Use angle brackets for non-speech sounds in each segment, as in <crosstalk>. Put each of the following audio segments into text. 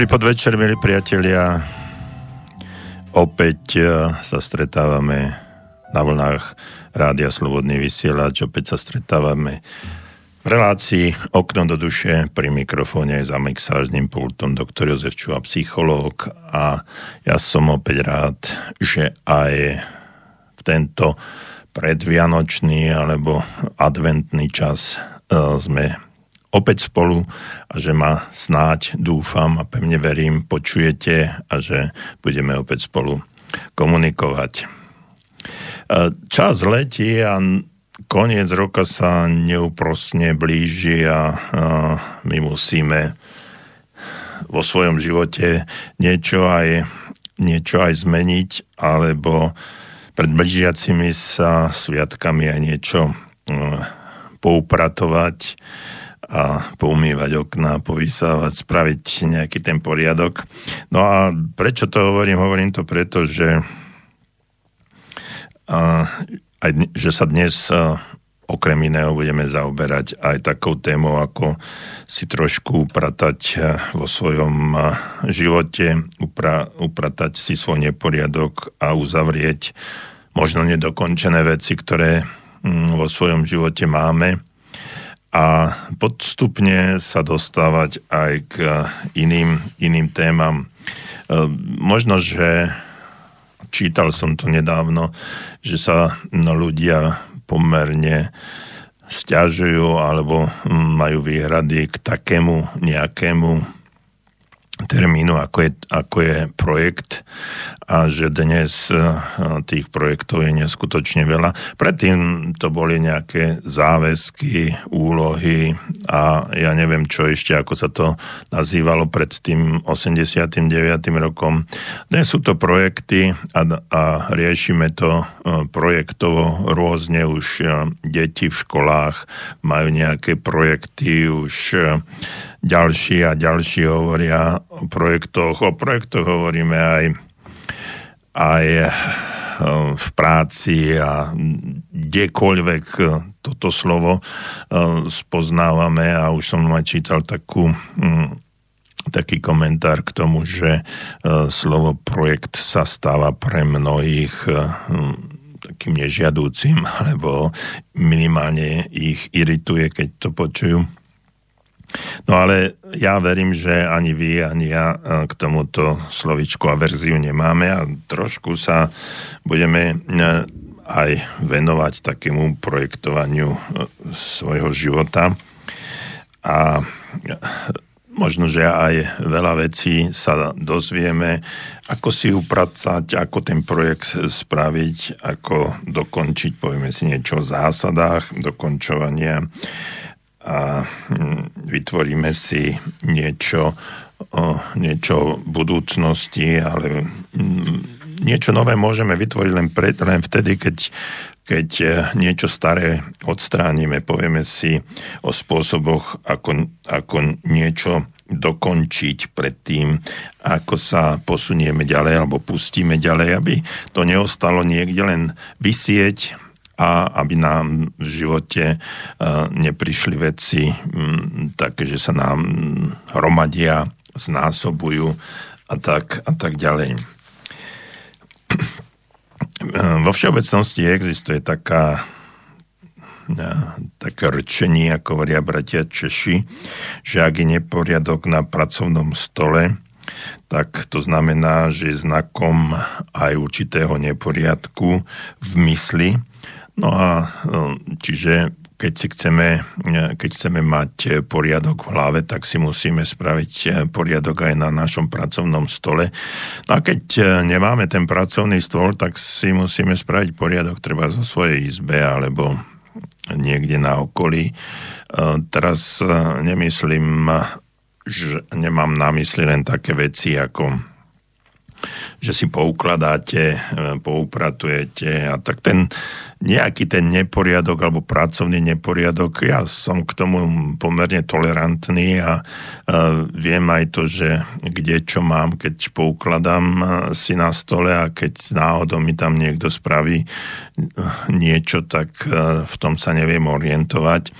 Dobrý podvečer, milí priatelia. Opäť e, sa stretávame na vlnách Rádia Slobodný vysielač. Opäť sa stretávame v relácii Okno do duše pri mikrofóne za mixážnym pultom doktor Jozef Čuha, psychológ a ja som opäť rád, že aj v tento predvianočný alebo adventný čas uh, sme opäť spolu a že ma snáď, dúfam a pevne verím, počujete a že budeme opäť spolu komunikovať. E, čas letí a koniec roka sa neúprosne blíži a my musíme vo svojom živote niečo aj, niečo aj zmeniť, alebo pred blížiacimi sa sviatkami aj niečo e, poupratovať a poumývať okná, povysávať, spraviť nejaký ten poriadok. No a prečo to hovorím? Hovorím to preto, že, a, aj, že sa dnes a, okrem iného budeme zaoberať aj takou témou, ako si trošku upratať vo svojom živote, upra, upratať si svoj neporiadok a uzavrieť možno nedokončené veci, ktoré vo svojom živote máme a podstupne sa dostávať aj k iným, iným témam. E, možno, že čítal som to nedávno, že sa ľudia pomerne stiažujú alebo majú výhrady k takému nejakému termínu, ako je, ako je projekt a že dnes eh, tých projektov je neskutočne veľa. Predtým to boli nejaké záväzky, úlohy a ja neviem čo ešte, ako sa to nazývalo pred tým 89. rokom. Dnes sú to projekty a, a riešime to eh, projektovo rôzne už eh, deti v školách majú nejaké projekty, už ďalší a ďalší hovoria o projektoch. O projektoch hovoríme aj, aj eh, v práci a kdekoľvek toto slovo eh, spoznávame a už som aj čítal takú, hm, taký komentár k tomu, že eh, slovo projekt sa stáva pre mnohých hm, takým nežiadúcim, <laughs> alebo minimálne ich irituje, keď to počujú. No ale ja verím, že ani vy, ani ja e, k tomuto slovičku a verziu nemáme a trošku sa budeme e, aj venovať takému projektovaniu e, svojho života. A možno, že aj veľa vecí sa dozvieme, ako si upracať, ako ten projekt spraviť, ako dokončiť, povieme si niečo o zásadách dokončovania a hm, vytvoríme si niečo, niečo v budúcnosti, ale hm, niečo nové môžeme vytvoriť len, pre, len vtedy, keď, keď e, niečo staré odstránime. Povieme si o spôsoboch, ako, ako niečo dokončiť pred tým, ako sa posunieme ďalej alebo pustíme ďalej, aby to neostalo niekde len vysieť a aby nám v živote e, neprišli veci také, že sa nám hromadia, znásobujú a tak, a tak ďalej. E, vo všeobecnosti existuje taká e, také rčenie, ako hovoria bratia Češi, že ak je neporiadok na pracovnom stole, tak to znamená, že je znakom aj určitého neporiadku v mysli No a no, čiže keď si chceme, keď chceme mať poriadok v hlave, tak si musíme spraviť poriadok aj na našom pracovnom stole. No a keď nemáme ten pracovný stôl, tak si musíme spraviť poriadok treba zo svojej izbe alebo niekde na okolí. Teraz nemyslím, že nemám na mysli len také veci ako že si poukladáte, poupratujete a tak ten nejaký ten neporiadok alebo pracovný neporiadok, ja som k tomu pomerne tolerantný a viem aj to, že kde čo mám, keď poukladám e, si na stole a keď náhodou mi tam niekto spraví niečo, tak uh, v tom sa neviem orientovať.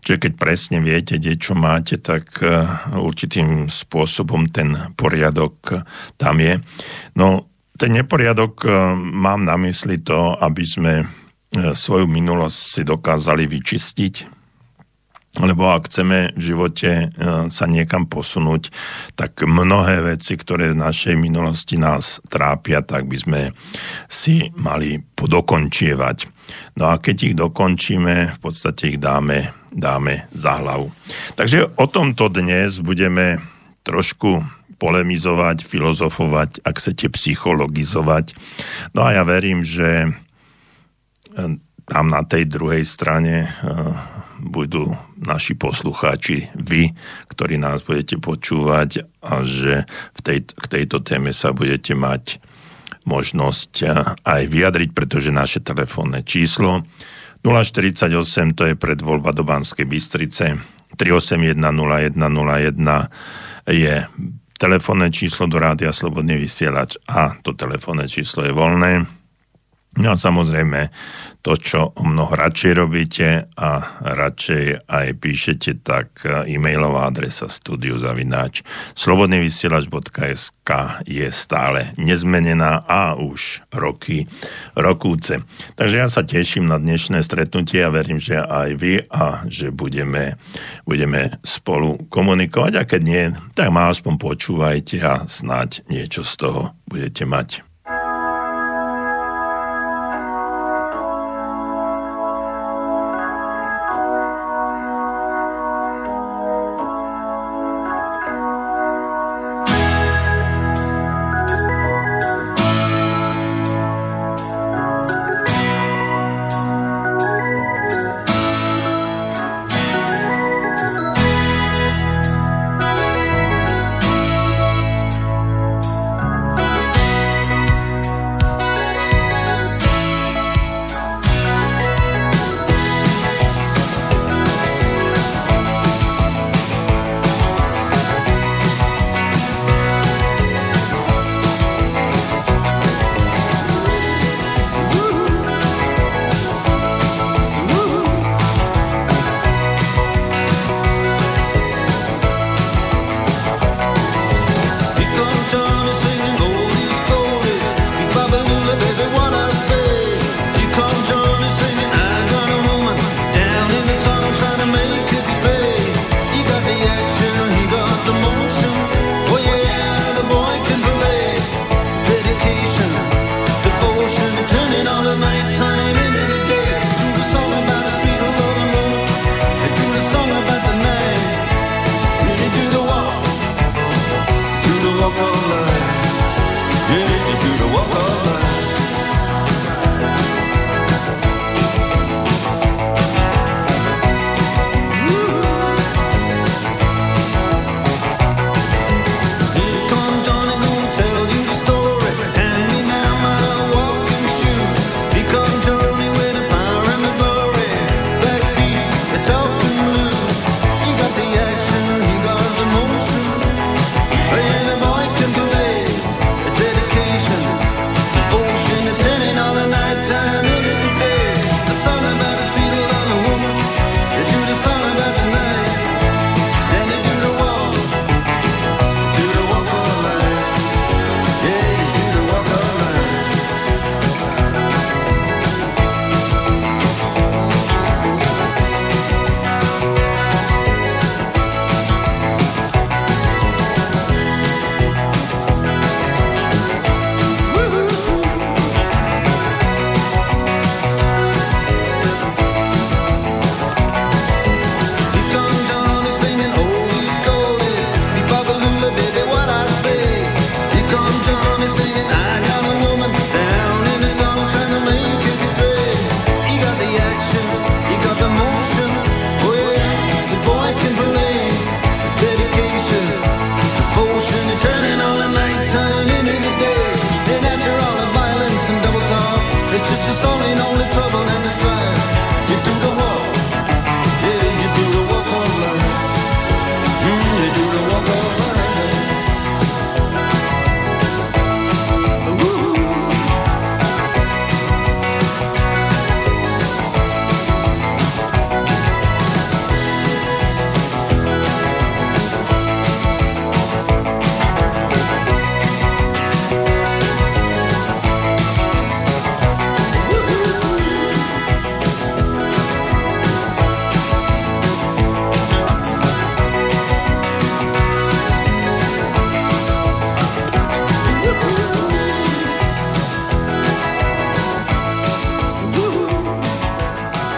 Čiže keď presne viete, kde čo máte, tak e, určitým spôsobom ten poriadok tam je. No, ten neporiadok mám na mysli to, aby sme svoju minulosť si dokázali vyčistiť, lebo ak chceme v živote e, sa niekam posunúť, tak mnohé veci, ktoré v našej minulosti nás trápia, tak by sme si mali podokončievať. No a keď ich dokončíme, v podstate ich dáme, dáme za hlavu. Takže o tomto dnes budeme trošku polemizovať, filozofovať, ak chcete psychologizovať. No a ja verím, že e, tam na tej druhej strane e, budú naši poslucháči, vy, ktorí nás budete počúvať a že v tej, k tejto téme sa budete mať možnosť aj vyjadriť, pretože naše telefónne číslo 048 to je predvoľba do Banskej Bystrice 3810101 je telefónne číslo do Rádia Slobodný vysielač a to telefónne číslo je voľné. No a samozrejme to, čo o mnoho radšej robíte a radšej aj píšete, tak e-mailová adresa studiozavináč slobodnyvysielač.sk je stále nezmenená a už roky rokúce. Takže ja sa teším na dnešné stretnutie a verím, že aj vy a že budeme, budeme spolu komunikovať a keď nie, tak ma aspoň počúvajte a snáď niečo z toho budete mať.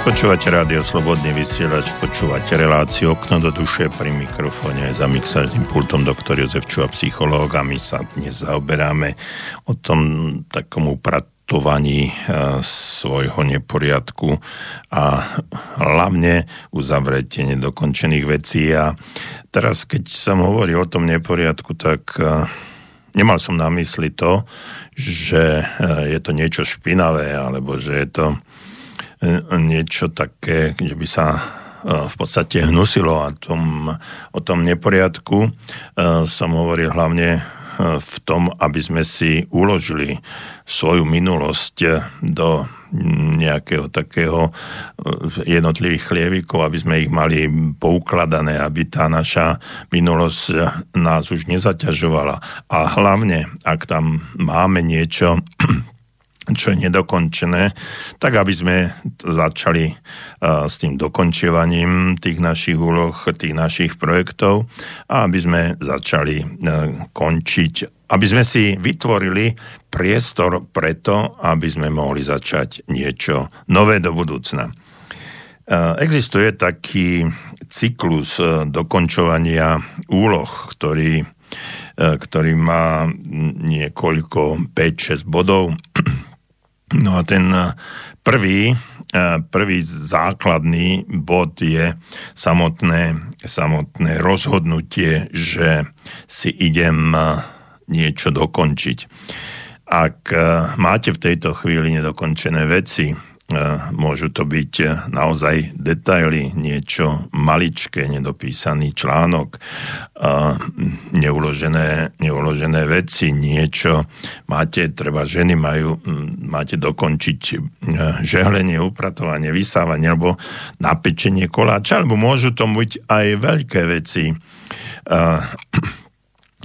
Počúvate rádio Slobodný vysielač, počúvate reláciu Okno do duše pri mikrofóne za mixážnym pultom doktor Jozef Čuha, psychológ a my sa dnes zaoberáme o tom takom upratovaní e, svojho neporiadku a hlavne uzavretie nedokončených vecí. A teraz keď som hovoril o tom neporiadku, tak e, nemal som na mysli to, že e, je to niečo špinavé alebo že je to niečo také, že by sa e, v podstate hnusilo a tom, o tom neporiadku e, som hovoril hlavne e, v tom, aby sme si uložili svoju minulosť do nejakého takého jednotlivých chlievikov, aby sme ich mali poukladané, aby tá naša minulosť nás už nezaťažovala. A hlavne, ak tam máme niečo, čo je nedokončené, tak aby sme začali uh, s tým dokončovaním tých našich úloh, tých našich projektov a aby sme začali uh, končiť, aby sme si vytvorili priestor preto, aby sme mohli začať niečo nové do budúcna. Uh, existuje taký cyklus dokončovania úloh, ktorý, ktorý má niekoľko 5-6 bodov No a ten eh, prvý, eh, prvý základný bod je samotné, samotné rozhodnutie, že si idem eh, niečo dokončiť. Ak máte v tejto chvíli nedokončené veci, môžu to byť e, naozaj detaily, niečo maličké, nedopísaný článok, e, neuložené, neuložené veci, niečo. Máte, treba ženy majú, máte dokončiť žehlenie, upratovanie, vysávanie alebo napečenie koláča, alebo môžu to byť aj veľké veci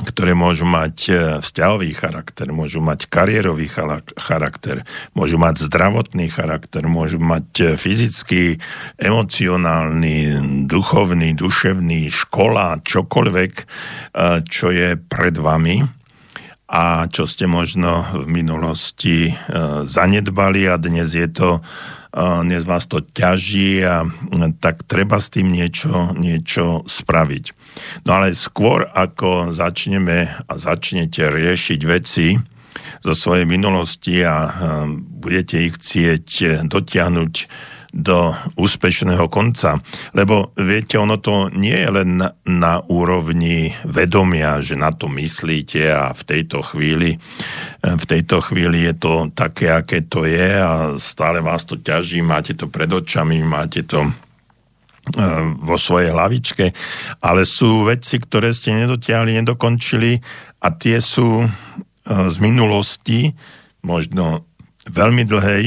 ktoré môžu mať e, vzťahový charakter, môžu mať kariérový charakter, môžu mať zdravotný charakter, môžu mať e, fyzický, emocionálny, duchovný, duševný, škola, čokoľvek, e, čo je pred vami a čo ste možno v minulosti zanedbali a dnes je to dnes vás to ťaží a tak treba s tým niečo, niečo spraviť. No ale skôr ako začneme a začnete riešiť veci zo svojej minulosti a budete ich chcieť dotiahnuť do úspešného konca. Lebo viete, ono to nie je len na, na úrovni vedomia, že na to myslíte a v tejto chvíli v tejto chvíli je to také, aké to je a stále vás to ťaží, máte to pred očami, máte to E, vo svojej hlavičke, ale sú veci, ktoré ste nedotiahli, nedokončili a tie sú e, z minulosti, možno veľmi dlhej,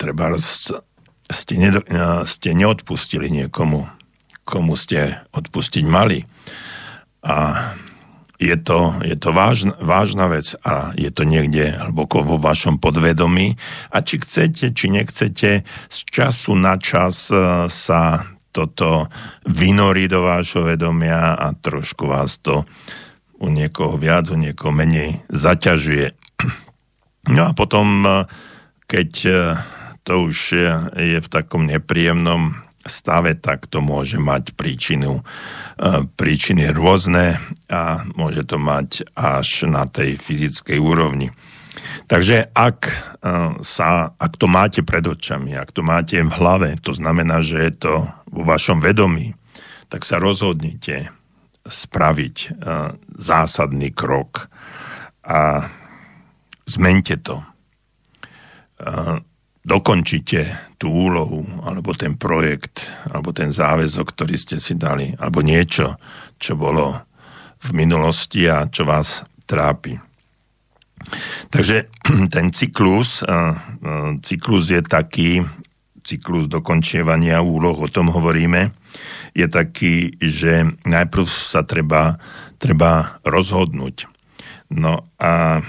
treba ste, nedo, e, ste neodpustili niekomu, komu ste odpustiť mali. A je to, je to vážna, vážna vec a je to niekde hlboko vo vašom podvedomí. A či chcete, či nechcete, z času na čas sa toto vynorí do vášho vedomia a trošku vás to u niekoho viac, u niekoho menej zaťažuje. No a potom, keď e, to už je v takom nepríjemnom stave, tak to môže mať príčinu, e, príčiny rôzne a môže to mať až na tej fyzickej úrovni. Takže ak, e, sa, ak to máte pred očami, ak to máte v hlave, to znamená, že je to vo vašom vedomí, tak sa rozhodnite spraviť e, zásadný krok a zmente to. E, dokončite tú úlohu, alebo ten projekt, alebo ten záväzok, ktorý ste si dali, alebo niečo, čo bolo v minulosti a čo vás trápi. Takže <clears throat> ten cyklus, cyklus je taký, cyklus dokončievania úloh, o tom hovoríme, je taký, že najprv sa treba, treba rozhodnúť. No a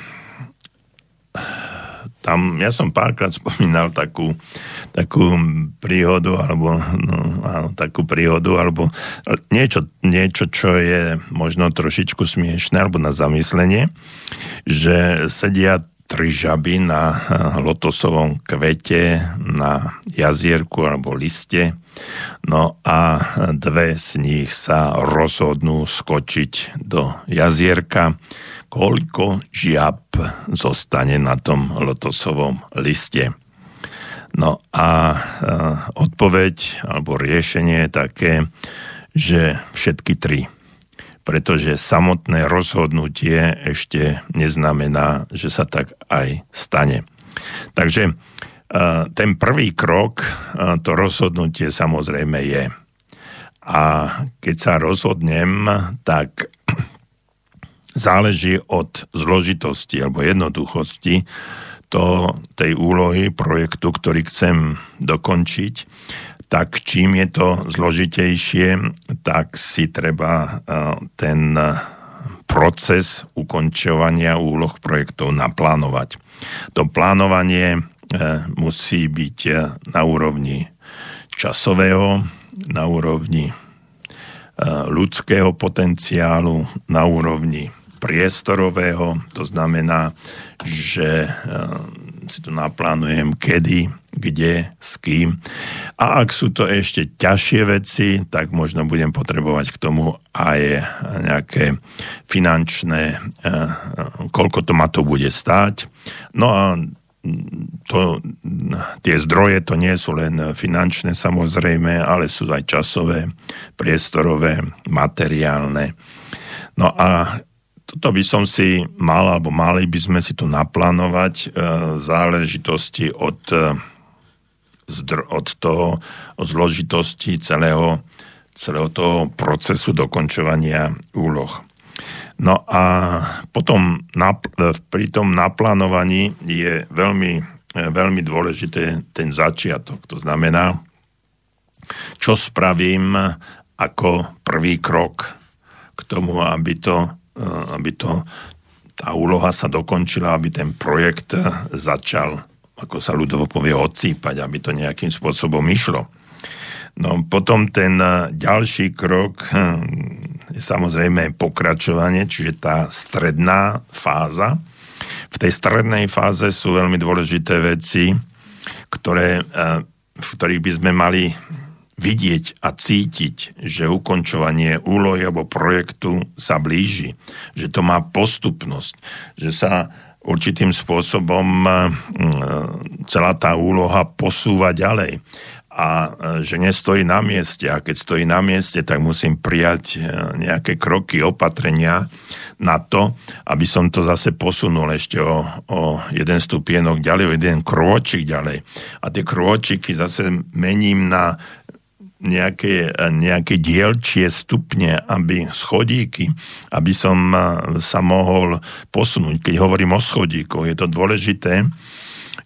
tam, ja som párkrát spomínal takú, takú príhodu, alebo no, áno, takú príhodu, alebo niečo, niečo, čo je možno trošičku smiešné, alebo na zamyslenie, že sedia tri žaby na lotosovom kvete, na jazierku alebo liste. No a dve z nich sa rozhodnú skočiť do jazierka. Koľko žiab zostane na tom lotosovom liste? No a odpoveď alebo riešenie je také, že všetky tri pretože samotné rozhodnutie ešte neznamená, že sa tak aj stane. Takže e, ten prvý krok, e, to rozhodnutie samozrejme je. A keď sa rozhodnem, tak záleží od zložitosti alebo jednoduchosti to, tej úlohy projektu, ktorý chcem dokončiť tak čím je to zložitejšie, tak si treba e, ten proces ukončovania úloh projektov naplánovať. To plánovanie e, musí byť e, na úrovni časového, na úrovni ľudského potenciálu, na úrovni priestorového, to znamená, že si to naplánujem kedy, kde, s kým. A ak sú to ešte ťažšie veci, tak možno budem potrebovať k tomu aj nejaké finančné, eh, koľko to ma to bude stáť. No a to, tie zdroje to nie sú len finančné samozrejme, ale sú aj časové, priestorové, materiálne. No a toto by som si mal, alebo mali by sme si tu naplánovať e, záležitosti od, e, od toho, od zložitosti celého, celého toho procesu dokončovania úloh. No a potom na, pri tom naplánovaní je veľmi, e, veľmi dôležité ten začiatok. To znamená, čo spravím ako prvý krok k tomu, aby to aby to, tá úloha sa dokončila, aby ten projekt začal, ako sa ľudovo povie, odsýpať, aby to nejakým spôsobom išlo. No potom ten ďalší krok hm, je samozrejme pokračovanie, čiže tá stredná fáza. V tej strednej fáze sú veľmi dôležité veci, ktoré, v ktorých by sme mali vidieť a cítiť, že ukončovanie úlohy alebo projektu sa blíži, že to má postupnosť, že sa určitým spôsobom mm, celá tá úloha posúva ďalej a e, že nestojí na mieste. A keď stojí na mieste, tak musím prijať e, nejaké kroky, opatrenia na to, aby som to zase posunul ešte o, o jeden stupienok ďalej, o jeden krôčik ďalej. A tie krôčiky zase mením na nejaké, nejaké dielčie stupne, aby schodíky, aby som sa mohol posunúť. Keď hovorím o schodíkoch, je to dôležité,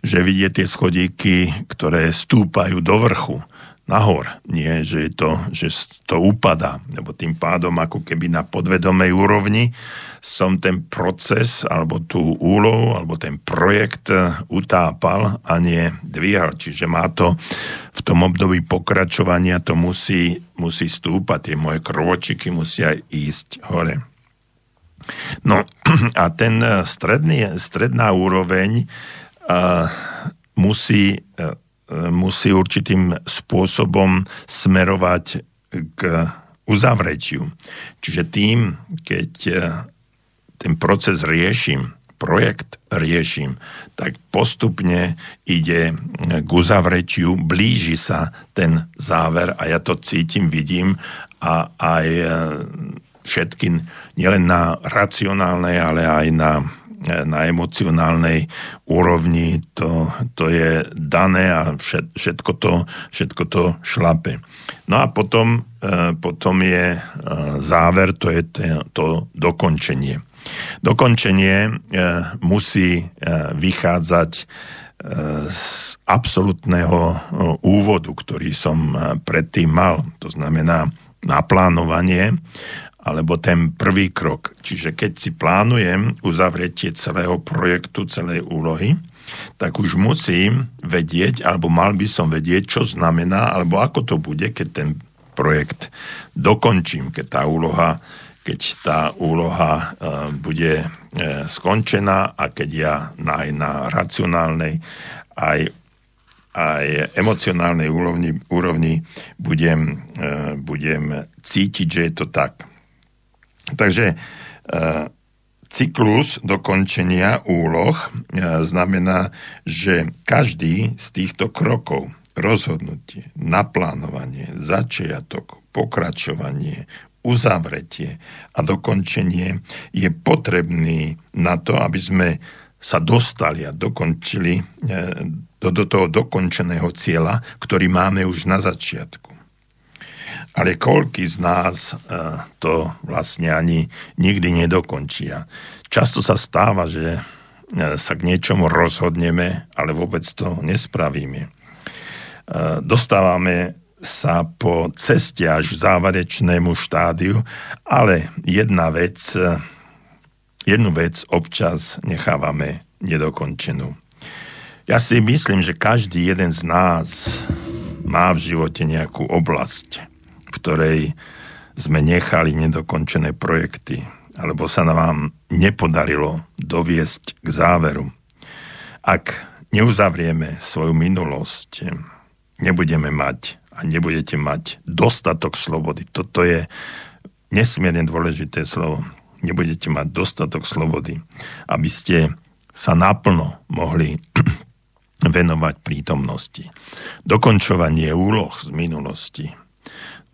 že vidie tie schodíky, ktoré stúpajú do vrchu nahor. Nie, že, je to, že to upadá, lebo tým pádom ako keby na podvedomej úrovni som ten proces alebo tú úlohu alebo ten projekt eh, utápal a nie dvíhal. Čiže má to v tom období pokračovania to musí, musí stúpať. Tie moje krôčiky musia ísť hore. No <clears throat> a ten eh, stredný, stredná úroveň uh, musí uh, musí určitým spôsobom smerovať k uzavretiu. Čiže tým, keď e, ten proces riešim, projekt riešim, tak postupne ide k uzavretiu, blíži sa ten záver a ja to cítim, vidím a aj e, všetky, nielen na racionálnej, ale aj na na emocionálnej úrovni to, to je dané a všetko to, všetko to šlape. No a potom, e, potom je e, záver, to je to dokončenie. Dokončenie e, musí vychádzať z absolútneho úvodu, ktorý som predtým mal. To znamená naplánovanie alebo ten prvý krok. Čiže keď si plánujem uzavretie celého projektu, celej úlohy, tak už musím vedieť, alebo mal by som vedieť, čo znamená, alebo ako to bude, keď ten projekt dokončím, keď tá úloha, keď tá úloha bude skončená a keď ja aj na racionálnej, aj aj emocionálnej úrovni, úrovni budem, budem cítiť, že je to tak. Takže cyklus dokončenia úloh znamená, že každý z týchto krokov rozhodnutie, naplánovanie, začiatok, pokračovanie, uzavretie a dokončenie je potrebný na to, aby sme sa dostali a dokončili e, do, do toho dokončeného cieľa, ktorý máme už na začiatku. Ale koľky z nás e, to vlastne ani nikdy nedokončia. Často sa stáva, že e, sa k niečomu rozhodneme, ale vôbec to nespravíme. Dostávame sa po ceste až k záverečnému štádiu, ale jedna vec, jednu vec občas nechávame nedokončenú. Ja si myslím, že každý jeden z nás má v živote nejakú oblasť, ktorej sme nechali nedokončené projekty, alebo sa nám nepodarilo doviesť k záveru. Ak neuzavrieme svoju minulosť, nebudeme mať a nebudete mať dostatok slobody. Toto je nesmierne dôležité slovo. Nebudete mať dostatok slobody, aby ste sa naplno mohli <clears throat> venovať prítomnosti. Dokončovanie úloh z minulosti,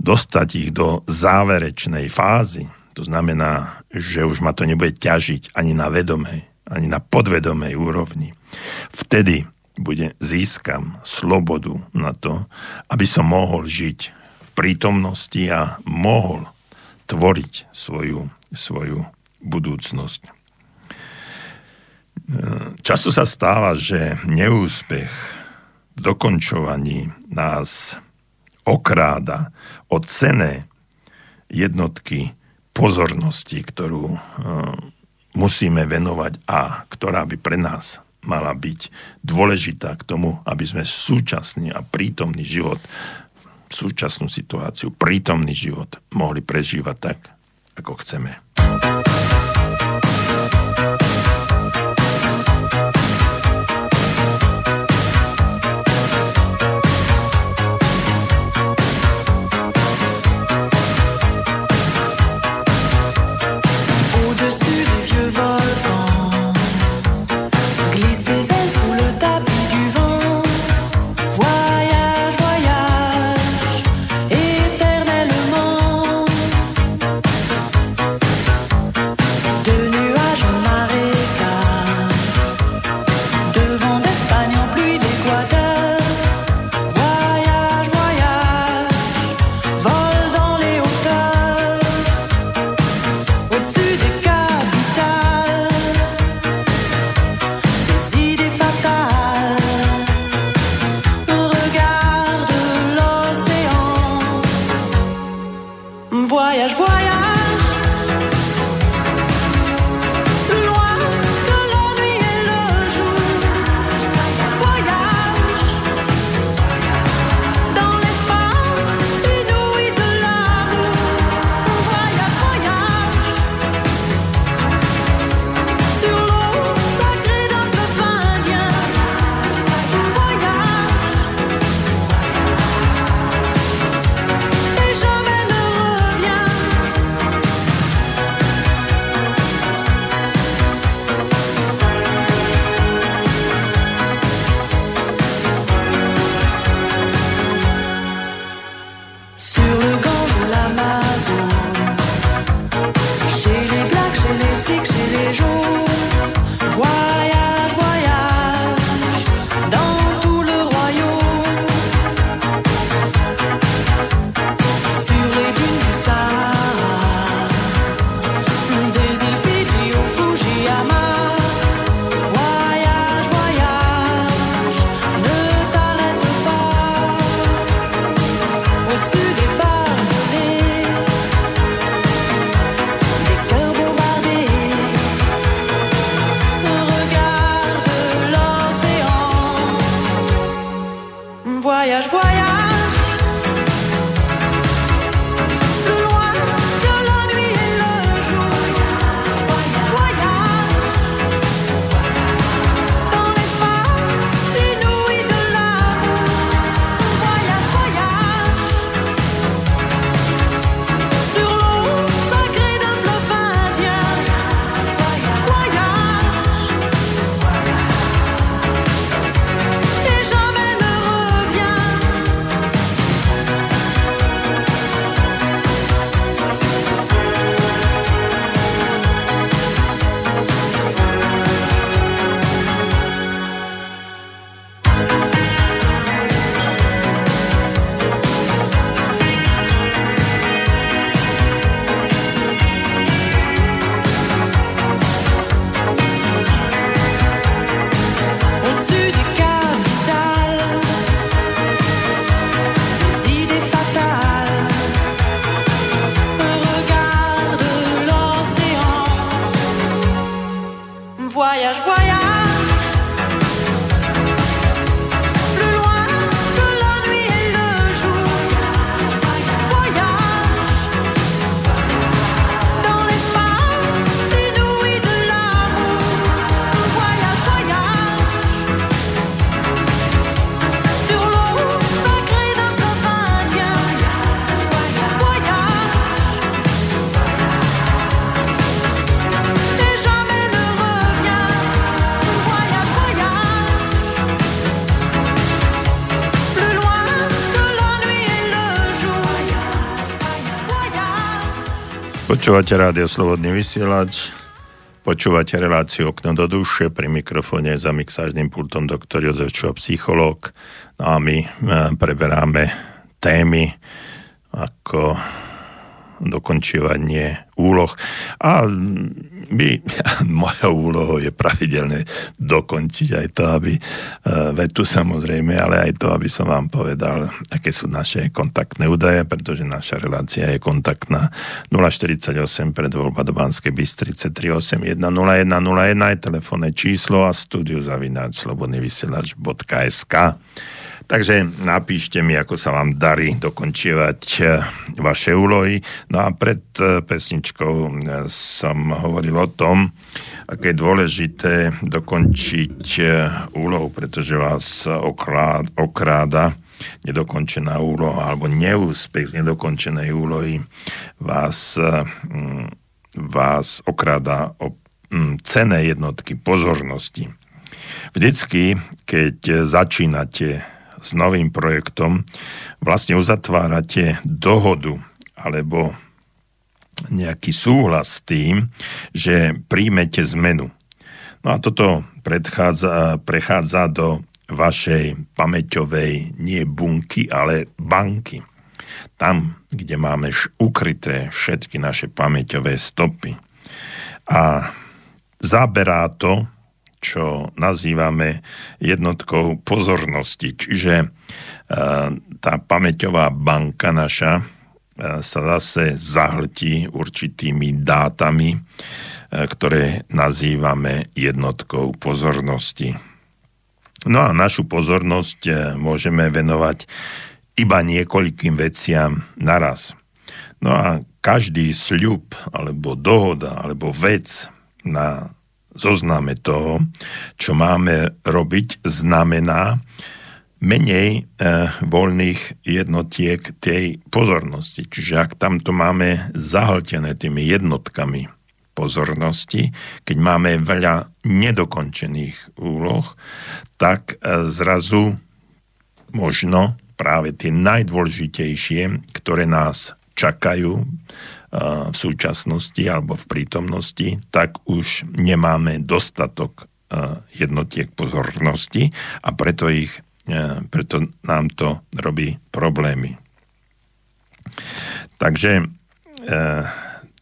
dostať ich do záverečnej fázy, to znamená, že už ma to nebude ťažiť ani na vedomej, ani na podvedomej úrovni. Vtedy bude, získam slobodu na to, aby som mohol žiť v prítomnosti a mohol tvoriť svoju, svoju budúcnosť. Často sa stáva, že neúspech v dokončovaní nás okráda od cené jednotky pozornosti, ktorú eh, musíme venovať a ktorá by pre nás mala byť dôležitá k tomu, aby sme súčasný a prítomný život, súčasnú situáciu, prítomný život mohli prežívať tak, ako chceme. Počúvate rádio Slobodný vysielač, počúvate reláciu Okno do duše, pri mikrofóne za mixážnym pultom doktor Jozef Čo, psychológ. No a my e, preberáme témy ako dokončovanie úloh. A my, <laughs> mojou úlohou je pravidelne dokončiť aj to, aby e, vetu samozrejme, ale aj to, aby som vám povedal, aké sú naše kontaktné údaje, pretože naša relácia je kontaktná. 048 pred voľba do Banskej Bystrice 381 0101 je telefónne číslo a studio zavináč slobodnyvysielač.sk Takže napíšte mi, ako sa vám darí dokončievať eh, vaše úlohy. No a pred eh, pesničkou eh, som hovoril o tom, aké je dôležité dokončiť úlohu, pretože vás okráda nedokončená úloha alebo neúspech z nedokončenej úlohy vás, mm, vás okráda o mm, cené jednotky pozornosti. Vždycky, keď začínate s novým projektom vlastne uzatvárate dohodu alebo nejaký súhlas s tým, že príjmete zmenu. No a toto predchádza, prechádza do vašej pamäťovej nie bunky, ale banky. Tam, kde máme ukryté všetky naše pamäťové stopy. A zaberá to čo nazývame jednotkou pozornosti. Čiže e, tá pamäťová banka naša e, sa zase zahltí určitými dátami, e, ktoré nazývame jednotkou pozornosti. No a našu pozornosť môžeme venovať iba niekoľkým veciam naraz. No a každý sľub, alebo dohoda, alebo vec na zozname toho, čo máme robiť, znamená menej e, voľných jednotiek tej pozornosti. Čiže ak tamto máme zahltené tými jednotkami pozornosti, keď máme veľa nedokončených úloh, tak e, zrazu možno práve tie najdôležitejšie, ktoré nás čakajú, v súčasnosti alebo v prítomnosti, tak už nemáme dostatok jednotiek pozornosti a preto, ich, preto nám to robí problémy. Takže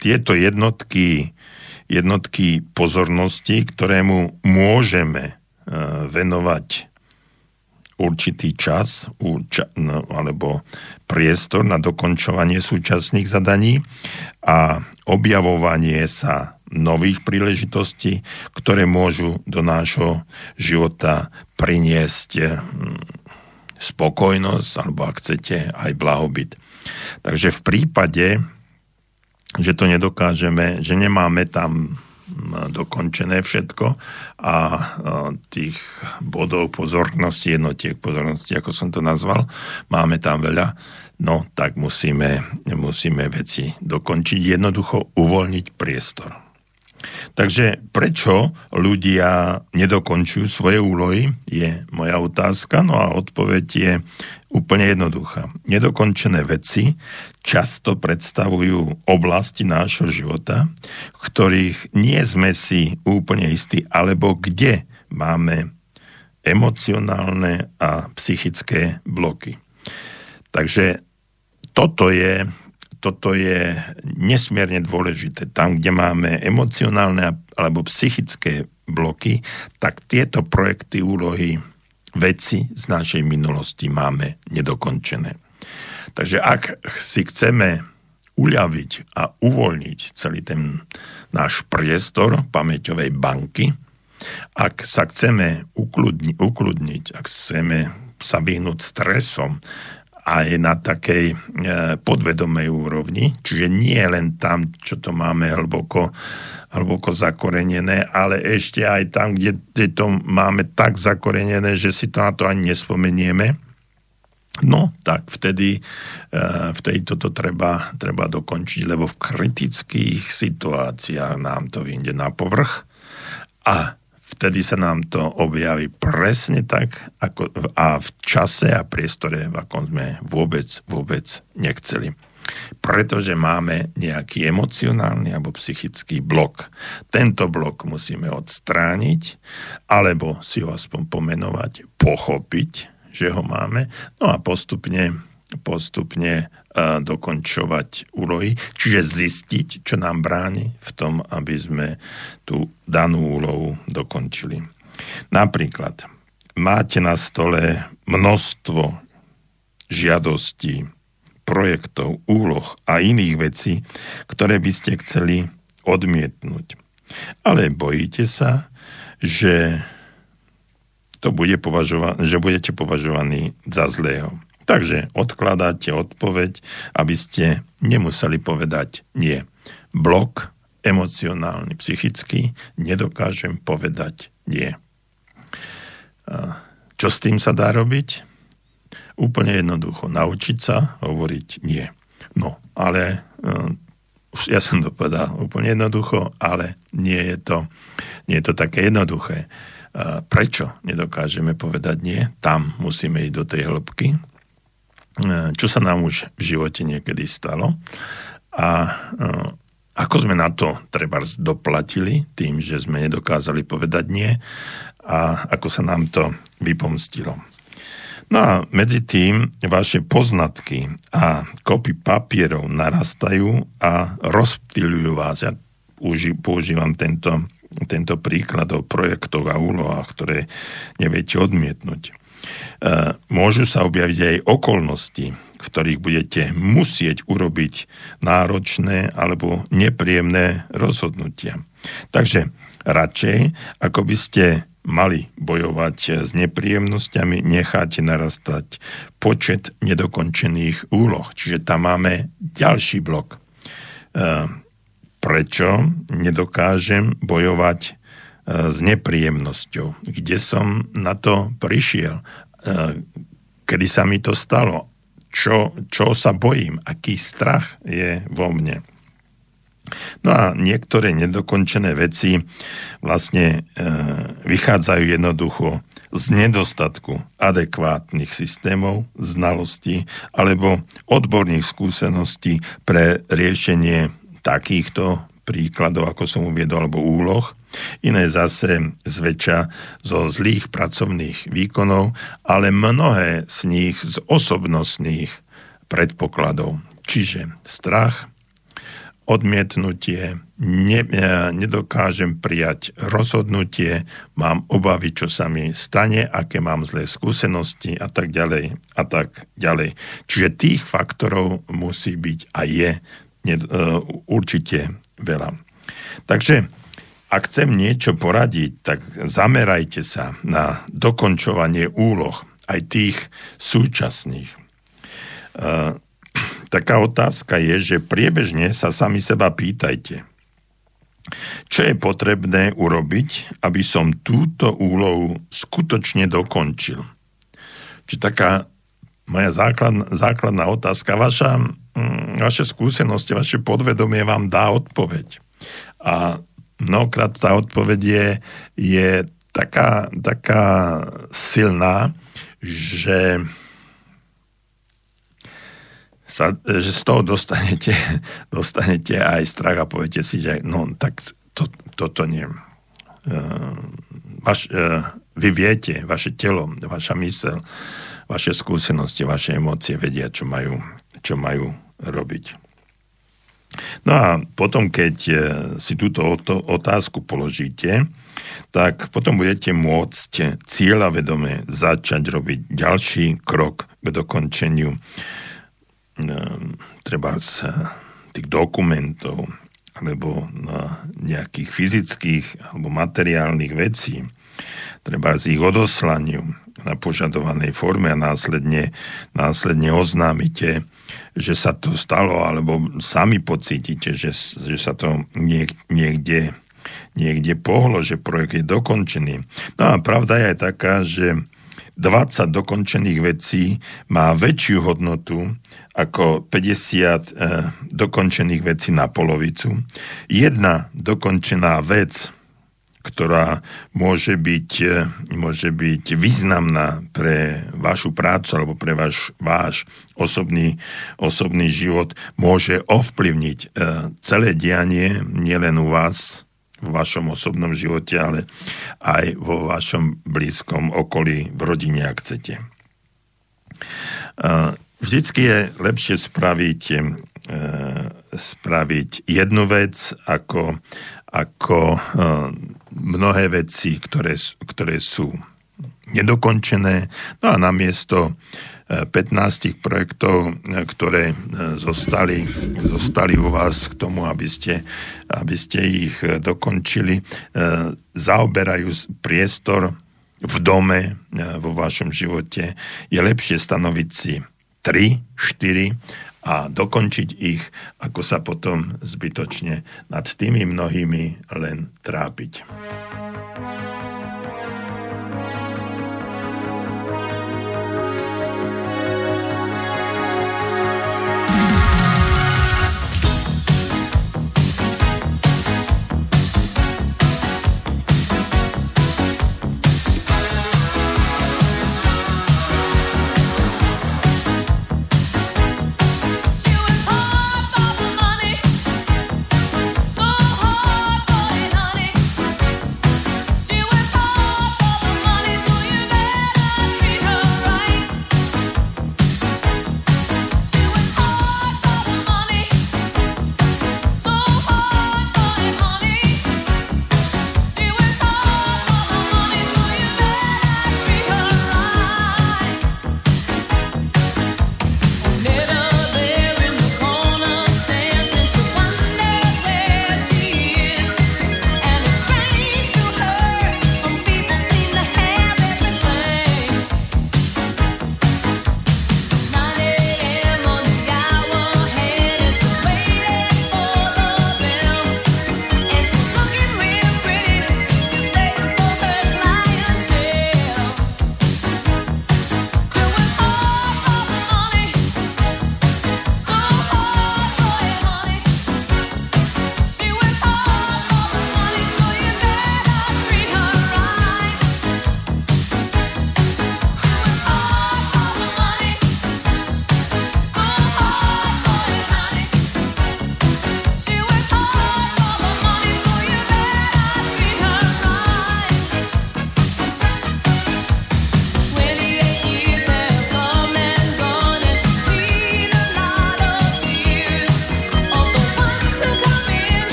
tieto jednotky, jednotky pozornosti, ktorému môžeme venovať určitý čas no, alebo priestor na dokončovanie súčasných zadaní a objavovanie sa nových príležitostí, ktoré môžu do nášho života priniesť hm, spokojnosť alebo ak chcete aj blahobyt. Takže v prípade, že to nedokážeme, že nemáme tam dokončené všetko a tých bodov pozornosti, jednotiek pozornosti, ako som to nazval, máme tam veľa, no tak musíme, musíme veci dokončiť, jednoducho uvoľniť priestor. Takže prečo ľudia nedokončujú svoje úlohy, je moja otázka, no a odpoveď je úplne jednoduchá. Nedokončené veci často predstavujú oblasti nášho života, v ktorých nie sme si úplne istí, alebo kde máme emocionálne a psychické bloky. Takže toto je, toto je nesmierne dôležité. Tam, kde máme emocionálne alebo psychické bloky, tak tieto projekty, úlohy, veci z našej minulosti máme nedokončené. Takže ak si chceme uľaviť a uvoľniť celý ten náš priestor pamäťovej banky, ak sa chceme ukludni, ukludniť, ak chceme sa vyhnúť stresom aj na takej e, podvedomej úrovni, čiže nie len tam, čo to máme hlboko, hlboko zakorenené, ale ešte aj tam, kde, to máme tak zakorenené, že si to na to ani nespomenieme, No, tak vtedy, e, vtedy toto treba, treba dokončiť, lebo v kritických situáciách nám to vyjde na povrch. A vtedy sa nám to objaví presne tak ako, a v čase a priestore, v akom sme vôbec, vôbec nechceli. pretože máme nejaký emocionálny alebo psychický blok. Tento blok musíme odstrániť, alebo si ho aspoň pomenovať, pochopiť, že ho máme, no a postupne, postupne dokončovať úlohy, čiže zistiť, čo nám bráni v tom, aby sme tú danú úlohu dokončili. Napríklad, máte na stole množstvo žiadostí, projektov, úloh a iných vecí, ktoré by ste chceli odmietnúť. Ale bojíte sa, že, to bude považova- že budete považovaní za zlého. Takže odkladáte odpoveď, aby ste nemuseli povedať nie. Blok emocionálny, psychický, nedokážem povedať nie. Čo s tým sa dá robiť? Úplne jednoducho. Naučiť sa hovoriť nie. No, ale uh, už ja som to povedal úplne jednoducho, ale nie je to, nie je to také jednoduché. Uh, prečo nedokážeme povedať nie? Tam musíme ísť do tej hĺbky. Čo sa nám už v živote niekedy stalo a uh, ako sme na to treba doplatili tým, že sme nedokázali povedať nie a ako sa nám to vypomstilo. No a medzi tým vaše poznatky a kopy papierov narastajú a rozptýľujú vás. Ja používam tento, tento príklad o projektoch a úlohách, ktoré neviete odmietnúť. E, môžu sa objaviť aj okolnosti, v ktorých budete musieť urobiť náročné alebo nepríjemné rozhodnutia. Takže radšej, ako by ste mali bojovať s nepríjemnosťami, necháte narastať počet nedokončených úloh. Čiže tam máme ďalší blok. E, prečo nedokážem bojovať s nepríjemnosťou? Kde som na to prišiel? E, kedy sa mi to stalo? Čo, čo sa bojím? Aký strach je vo mne? No a niektoré nedokončené veci vlastne e, vychádzajú jednoducho z nedostatku adekvátnych systémov, znalostí alebo odborných skúseností pre riešenie takýchto príkladov, ako som uviedol, alebo úloh. Iné zase zväčša zo zlých pracovných výkonov, ale mnohé z nich z osobnostných predpokladov. Čiže strach, odmietnutie, ne, e, nedokážem prijať rozhodnutie, mám obavy, čo sa mi stane, aké mám zlé skúsenosti a tak ďalej a tak ďalej. Čiže tých faktorov musí byť a je ne, uh, určite veľa. Takže ak chcem niečo poradiť, tak zamerajte sa na dokončovanie úloh, aj tých súčasných. Uh, taká otázka je, že priebežne sa sami seba pýtajte, čo je potrebné urobiť, aby som túto úlohu skutočne dokončil. Či taká moja základná, základná otázka, vaša, mm, vaše skúsenosti, vaše podvedomie vám dá odpoveď. A mnohokrát tá odpoveď je, je taká, taká silná, že sa, že z toho dostanete, <laughs> dostanete aj strach a poviete si, že no tak to, toto nie. Uh, vaš, uh, vy viete, vaše telo, vaša mysel, vaše skúsenosti, vaše emócie vedia, čo majú, čo majú robiť. No a potom, keď e, si túto otázku položíte, tak potom budete môcť cieľavedome začať robiť ďalší krok k dokončeniu Ehm, treba z eh, tých dokumentov alebo na nejakých fyzických alebo materiálnych vecí, treba z ich odoslaniu na požadovanej forme a následne, následne oznámite, že sa to stalo, alebo sami pocítite, že, že sa to niek, niekde, niekde pohlo, že projekt je dokončený. No a pravda je aj taká, že 20 dokončených vecí má väčšiu hodnotu ako 50 eh, dokončených vecí na polovicu. Jedna dokončená vec, ktorá môže byť, môže byť významná pre vašu prácu alebo pre váš, váš osobný, osobný život, môže ovplyvniť celé dianie nielen u vás, v vašom osobnom živote, ale aj vo vašom blízkom okolí, v rodine, ak chcete. Vždycky je lepšie spraviť, e, spraviť jednu vec ako, ako e, mnohé veci, ktoré, ktoré sú nedokončené. No a namiesto 15 projektov, ktoré e, zostali, zostali u vás k tomu, aby ste, aby ste ich e, dokončili, e, zaoberajú priestor v dome, vo vašom živote. Je lepšie stanoviť si 3, 4 a dokončiť ich, ako sa potom zbytočne nad tými mnohými len trápiť.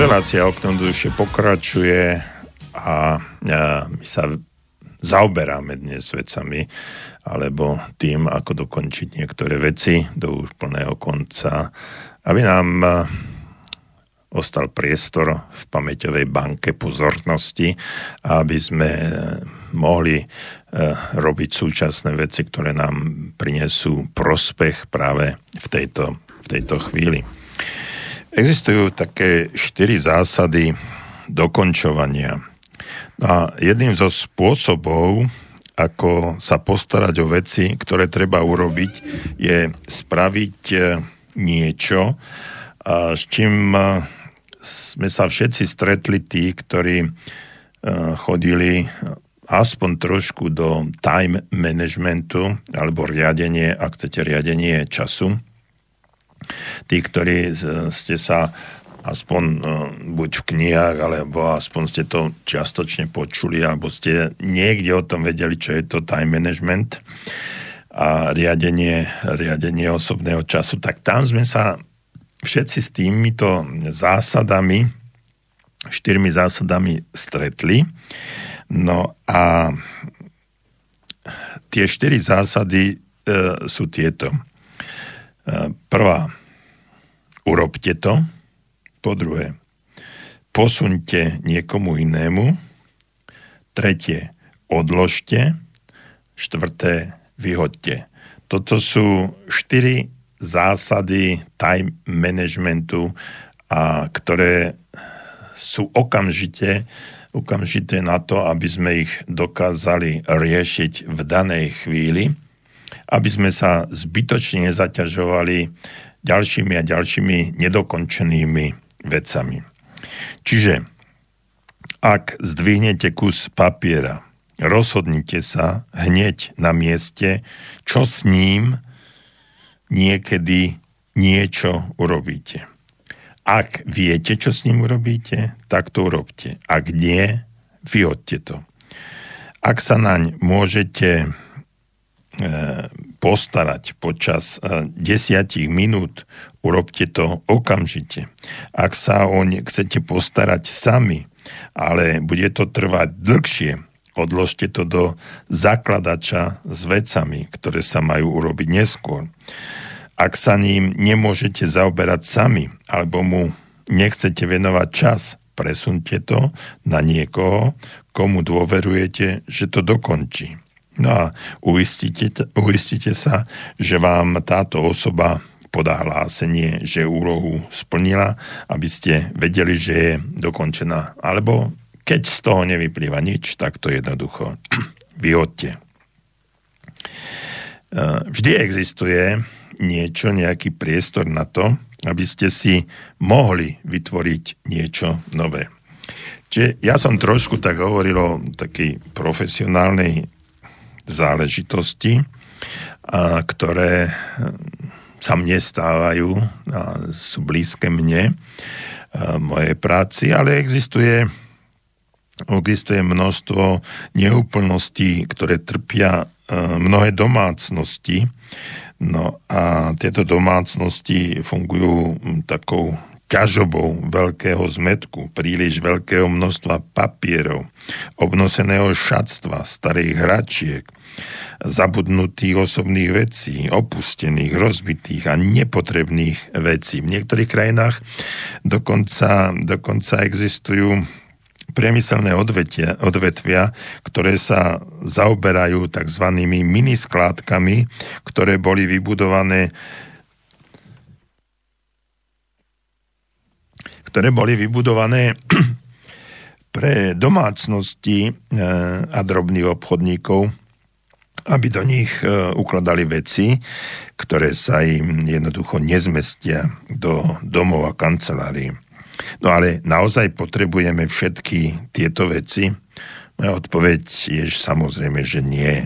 Relácia oknom duše pokračuje a my sa zaoberáme dnes vecami alebo tým, ako dokončiť niektoré veci do úplného konca, aby nám ostal priestor v pamäťovej banke pozornosti, aby sme mohli robiť súčasné veci, ktoré nám prinesú prospech práve v tejto, v tejto chvíli. Existujú také štyri zásady dokončovania. A jedným zo spôsobov, ako sa postarať o veci, ktoré treba urobiť, je spraviť e, niečo, s čím e, sme sa všetci stretli tí, ktorí e, chodili aspoň trošku do time managementu alebo riadenie, ak chcete riadenie času tí, ktorí ste sa aspoň uh, buď v knihách, alebo aspoň ste to čiastočne počuli, alebo ste niekde o tom vedeli, čo je to time management a riadenie, riadenie osobného času, tak tam sme sa všetci s týmito zásadami, štyrmi zásadami stretli. No a tie štyri zásady e, sú tieto. Prvá, urobte to. Po druhé, posuňte niekomu inému. Tretie, odložte. Štvrté, vyhoďte. Toto sú štyri zásady time managementu, a ktoré sú okamžite, okamžite na to, aby sme ich dokázali riešiť v danej chvíli, aby sme sa zbytočne nezaťažovali ďalšími a ďalšími nedokončenými vecami. Čiže ak zdvihnete kus papiera, rozhodnite sa hneď na mieste, čo s ním niekedy niečo urobíte. Ak viete, čo s ním urobíte, tak to urobte. Ak nie, vyhodte to. Ak sa naň môžete postarať počas e, desiatich minút, urobte to okamžite. Ak sa o ne chcete postarať sami, ale bude to trvať dlhšie, odložte to do zakladača s vecami, ktoré sa majú urobiť neskôr. Ak sa ním nemôžete zaoberať sami, alebo mu nechcete venovať čas, presunte to na niekoho, komu dôverujete, že to dokončí. No a uistite, uistite sa, že vám táto osoba podá hlásenie, že úlohu splnila, aby ste vedeli, že je dokončená. Alebo keď z toho nevyplýva nič, tak to jednoducho <clears throat> vyhodte. E, vždy existuje niečo, nejaký priestor na to, aby ste si mohli vytvoriť niečo nové. Čiže ja som trošku tak hovoril o takej profesionálnej záležitosti, a, ktoré hm, sa mne stávajú a sú blízke mne, a, mojej práci, ale existuje, existuje množstvo neúplností, ktoré trpia a, mnohé domácnosti. No a tieto domácnosti fungujú takou ťažobou veľkého zmetku, príliš veľkého množstva papierov, obnoseného šatstva, starých hračiek, zabudnutých osobných vecí, opustených, rozbitých a nepotrebných vecí. V niektorých krajinách dokonca, dokonca existujú priemyselné odvetia, odvetvia, ktoré sa zaoberajú tzv. miniskládkami, ktoré boli vybudované ktoré boli vybudované <clears throat> pre domácnosti eh, a drobných obchodníkov, aby do nich e, ukladali veci, ktoré sa im jednoducho nezmestia do domov a kancelárií. No ale naozaj potrebujeme všetky tieto veci? Moja odpoveď je samozrejme, že nie.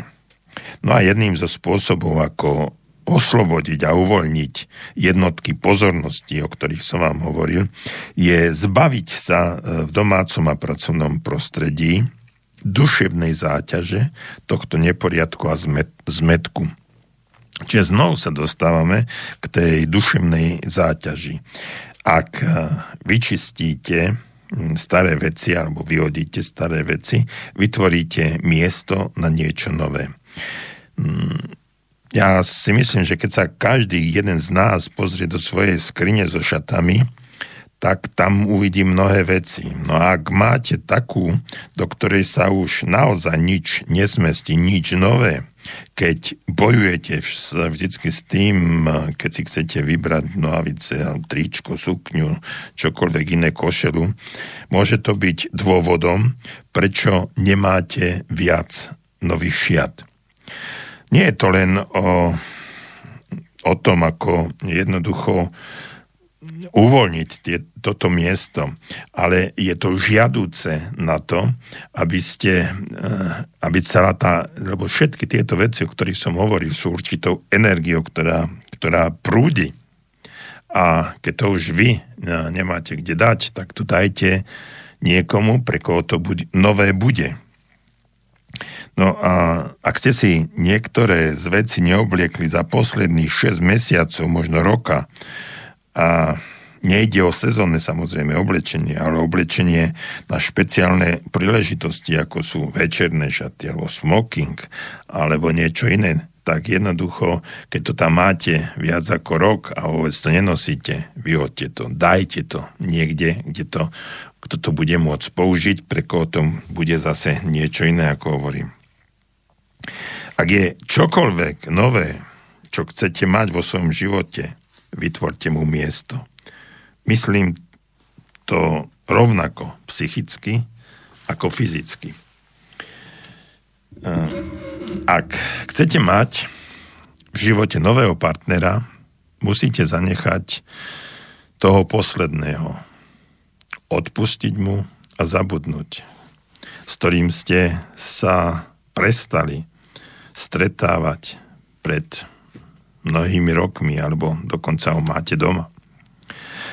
No a jedným zo spôsobov, ako oslobodiť a uvoľniť jednotky pozornosti, o ktorých som vám hovoril, je zbaviť sa e, v domácom a pracovnom prostredí duševnej záťaže, tohto neporiadku a zmetku. Čiže znovu sa dostávame k tej duševnej záťaži. ak vyčistíte staré veci alebo vyhodíte staré veci, vytvoríte miesto na niečo nové. Ja si myslím, že keď sa každý jeden z nás pozrie do svojej skrine so šatami, tak tam uvidí mnohé veci. No a ak máte takú, do ktorej sa už naozaj nič nesmestí, nič nové, keď bojujete vždycky s tým, keď si chcete vybrať nohavice, tričko, sukňu, čokoľvek iné košelu, môže to byť dôvodom, prečo nemáte viac nových šiat. Nie je to len o, o tom, ako jednoducho uvoľniť tie, toto miesto, ale je to žiadúce na to, aby ste, eh, aby celá tá, lebo všetky tieto veci, o ktorých som hovoril, sú určitou energiou, ktorá, ktorá prúdi. A keď to už vy eh, nemáte kde dať, tak to dajte niekomu, pre koho to bude, nové bude. No a ak ste si niektoré z veci neobliekli za posledných 6 mesiacov, možno roka, a nejde o sezónne samozrejme oblečenie, ale oblečenie na špeciálne príležitosti, ako sú večerné šaty, alebo smoking, alebo niečo iné, tak jednoducho, keď to tam máte viac ako rok a vôbec to nenosíte, vyhodte to, dajte to niekde, kde to, kto to bude môcť použiť, pre koho to bude zase niečo iné, ako hovorím. Ak je čokoľvek nové, čo chcete mať vo svojom živote, vytvorte mu miesto. Myslím to rovnako psychicky ako fyzicky. Ak chcete mať v živote nového partnera, musíte zanechať toho posledného. Odpustiť mu a zabudnúť, s ktorým ste sa prestali stretávať pred mnohými rokmi, alebo dokonca ho máte doma.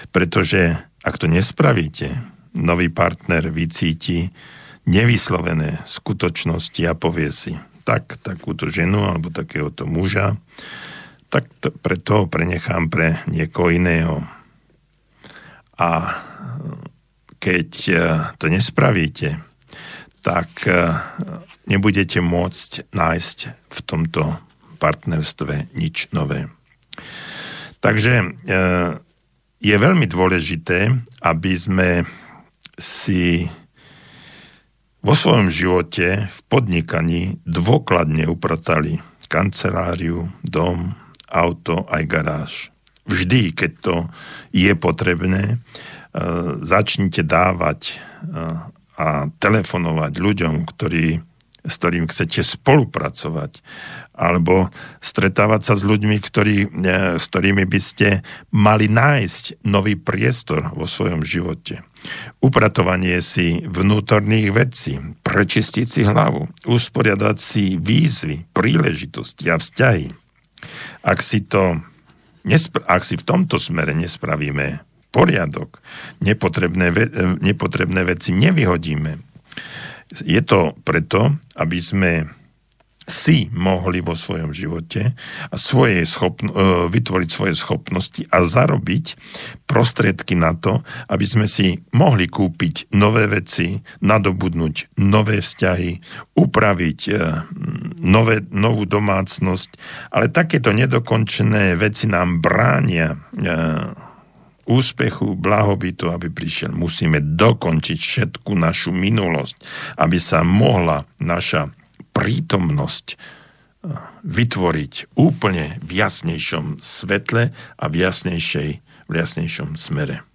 Pretože ak to nespravíte, nový partner vycíti nevyslovené skutočnosti a povie si, tak takúto ženu alebo takéhoto muža, tak to, pre toho prenechám pre niekoho iného. A keď e, to nespravíte, tak e, nebudete môcť nájsť v tomto partnerstve nič nové. Takže e, je veľmi dôležité, aby sme si vo svojom živote v podnikaní dôkladne upratali kanceláriu, dom, auto aj garáž. Vždy, keď to je potrebné, e, začnite dávať e, a telefonovať ľuďom, ktorí s ktorým chcete spolupracovať, alebo stretávať sa s ľuďmi, ktorý, e, s ktorými by ste mali nájsť nový priestor vo svojom živote. Upratovanie si vnútorných vecí, prečistiť si hlavu, usporiadať si výzvy, príležitosti a vzťahy. Ak si, to, ak si v tomto smere nespravíme poriadok, nepotrebné, e, nepotrebné veci nevyhodíme, je to preto, aby sme si mohli vo svojom živote a svoje schopno, e, vytvoriť svoje schopnosti a zarobiť prostriedky na to, aby sme si mohli kúpiť nové veci, nadobudnúť nové vzťahy, upraviť e, nové, novú domácnosť, ale takéto nedokončené veci nám bránia e, úspechu, blahobytu, aby prišiel. Musíme dokončiť všetku našu minulosť, aby sa mohla naša prítomnosť eh, vytvoriť úplne v jasnejšom svetle a v, jasnejšej, v jasnejšom smere.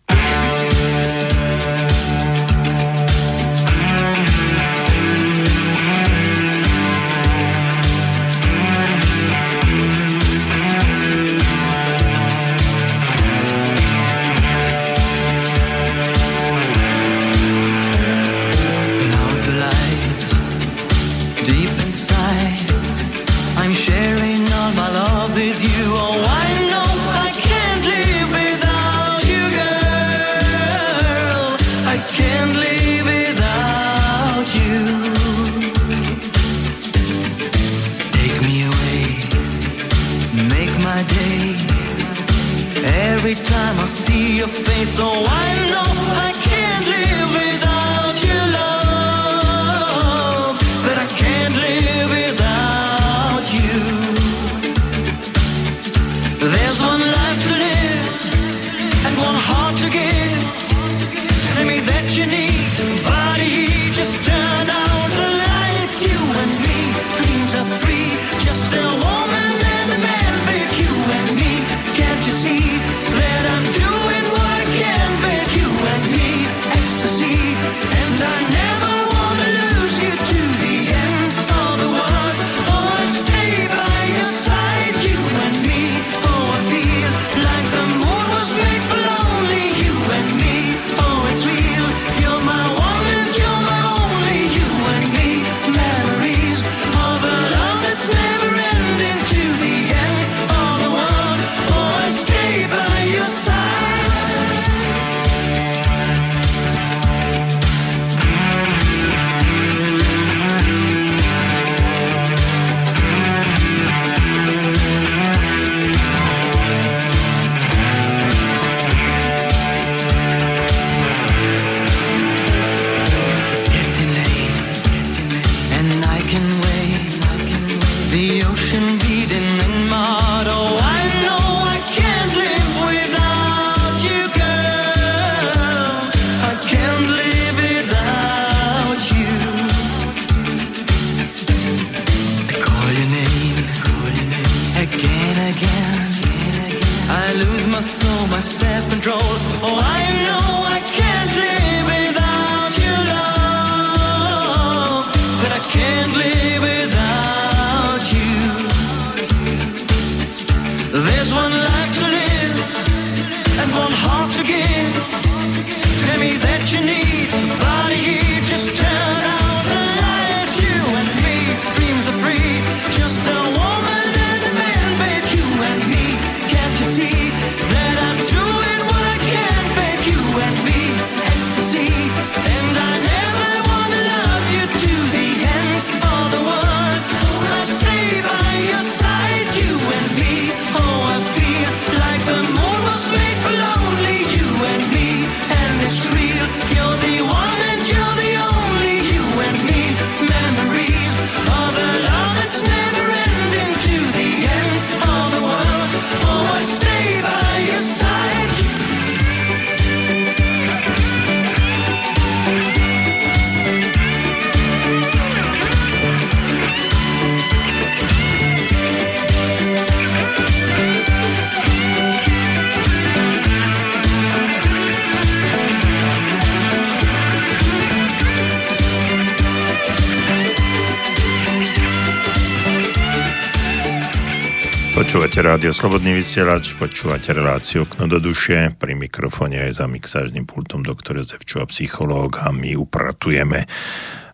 Počúvate rádio Slobodný vysielač, počúvate reláciu Okno do duše, pri mikrofóne aj za mixážnym pultom doktor Jozef Čuha, psychológ a my upratujeme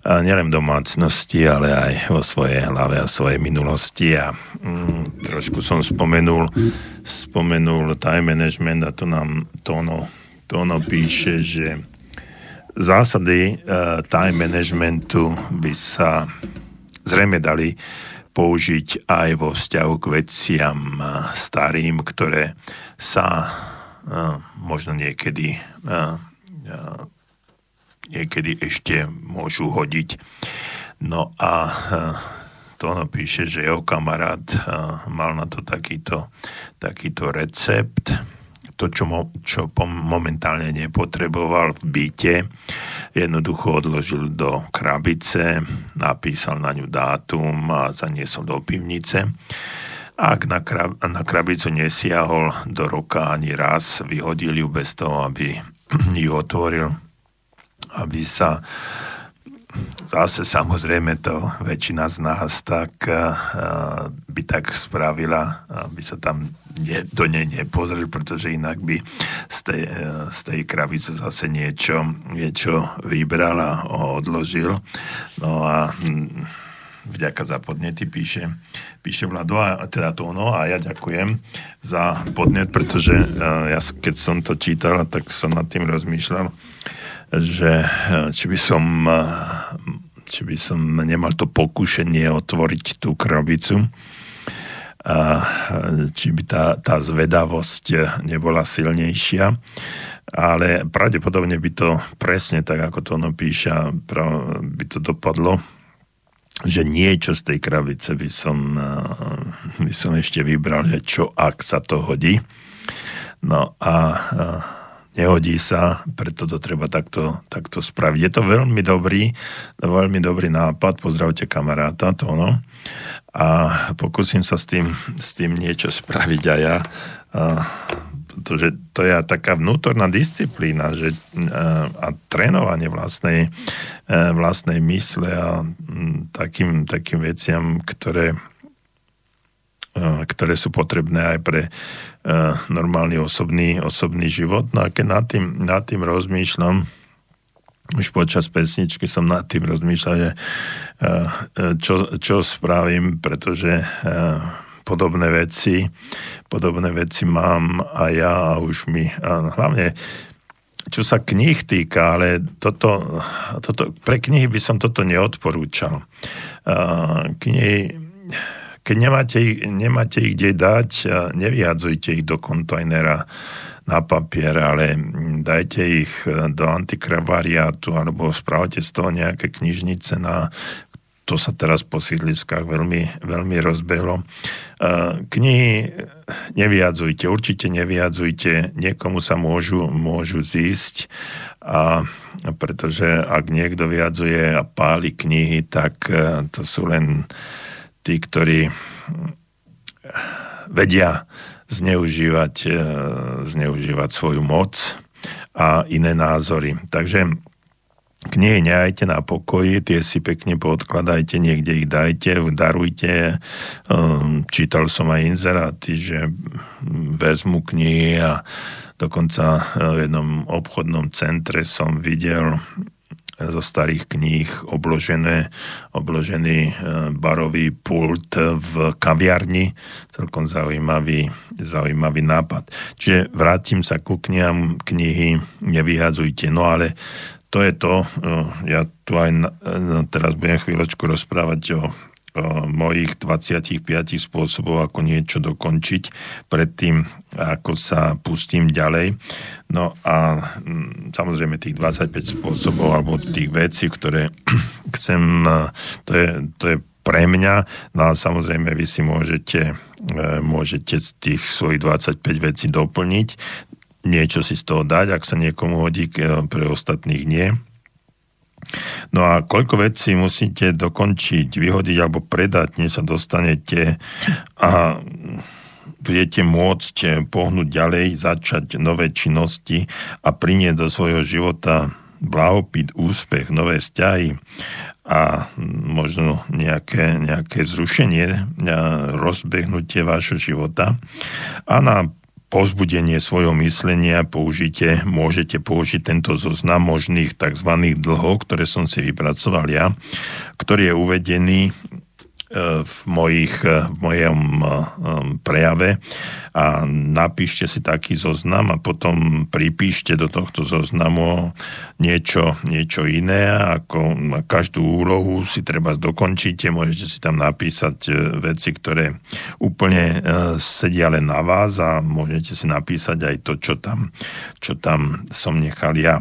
a nielen v domácnosti, ale aj vo svojej hlave a svojej minulosti. A mm, trošku som spomenul spomenul time management a to nám Tono, Tono píše, že zásady uh, time managementu by sa zrejme dali použiť aj vo vzťahu k veciam starým, ktoré sa možno niekedy niekedy ešte môžu hodiť. No a to ono píše, že jeho kamarát mal na to takýto, takýto recept to, čo, mo, čo momentálne nepotreboval v byte, jednoducho odložil do krabice, napísal na ňu dátum a zaniesol do pivnice. Ak na, krab, na krabicu nesiahol do roka ani raz, vyhodil ju bez toho, aby <clears throat> ju otvoril, aby sa zase samozrejme to väčšina z nás tak uh, by tak spravila, aby sa tam nie, do nej nepozrel, pretože inak by z tej, uh, z tej krabice zase niečo, niečo vybral a odložil. No a hm, vďaka za podnety píše, píše Vlado a teda to ono a ja ďakujem za podnet, pretože uh, ja keď som to čítal, tak som nad tým rozmýšľal, že eh, či by som eh, či by som nemal to pokušenie otvoriť tú krabicu a či by tá, tá zvedavosť nebola silnejšia. ale pravdepodobne by to presne tak, ako to ono píše, by to dopadlo, že niečo z tej krabice by som, by som ešte vybral, že čo ak sa to hodí. No a nehodí sa, preto to treba takto, takto spraviť. Je to veľmi dobrý, veľmi dobrý nápad, pozdravte kamaráta, to ono. A pokúsim sa s tým, s tým niečo spraviť aj ja. A, pretože to je taká vnútorná disciplína že, a trénovanie vlastnej, vlastnej mysle a takým, takým veciam, ktoré ktoré sú potrebné aj pre normálny osobný, osobný život. No a keď nad tým, nad tým rozmýšľam, už počas pesničky som nad tým rozmýšľal, že čo, čo spravím, pretože podobné veci, podobné veci mám a ja a už mi, a hlavne čo sa knih týka, ale toto, toto, pre knihy by som toto neodporúčal. Knihy keď nemáte, nemáte ich kde dať, nevyhadzujte ich do kontajnera na papier, ale dajte ich e, do antikravariátu alebo spravte z toho nejaké knižnice na to sa teraz po sídliskách veľmi, veľmi rozbehlo. E, knihy nevyjadzujte, určite nevyjadzujte, niekomu sa môžu, môžu zísť, a pretože ak niekto vyjadzuje a páli knihy, tak e, to sú len tí, ktorí vedia zneužívať, e, zneužívať svoju moc a iné názory. Takže knihy nehajte na pokoji, tie si pekne podkladajte, niekde ich dajte, darujte. E, čítal som aj inzeráty, že vezmu knihy a dokonca v jednom obchodnom centre som videl zo starých kníh obložené, obložený e, barový pult v kaviarni. Celkom zaujímavý, zaujímavý nápad. Čiže vrátim sa ku knihám, knihy nevyhadzujte. No ale to je to, e, ja tu aj no, teraz budem chvíľočku rozprávať o mojich 25 spôsobov, ako niečo dokončiť predtým, ako sa pustím ďalej. No a mm, samozrejme tých 25 spôsobov alebo tých vecí, ktoré <clears throat> chcem, to je, to je pre mňa, no a samozrejme vy si môžete, e, môžete tých svojich 25 vecí doplniť, niečo si z toho dať, ak sa niekomu hodí, pre ostatných nie No a koľko vecí musíte dokončiť, vyhodiť alebo predať, než sa dostanete a budete môcť pohnúť ďalej, začať nové činnosti a priniesť do svojho života blahopit, úspech, nové vzťahy a možno nejaké, nejaké zrušenie, rozbehnutie vášho života. A na povzbudenie svojho myslenia použite, môžete použiť tento zoznam možných tzv. dlhov, ktoré som si vypracoval ja, ktorý je uvedený v, mojich, v mojom um, prejave a napíšte si taký zoznam a potom pripíšte do tohto zoznamu niečo, niečo iné, ako každú úlohu si treba dokončíte, môžete si tam napísať e, veci, ktoré úplne sedia len na vás a môžete si napísať aj to, čo tam, čo tam som nechal ja.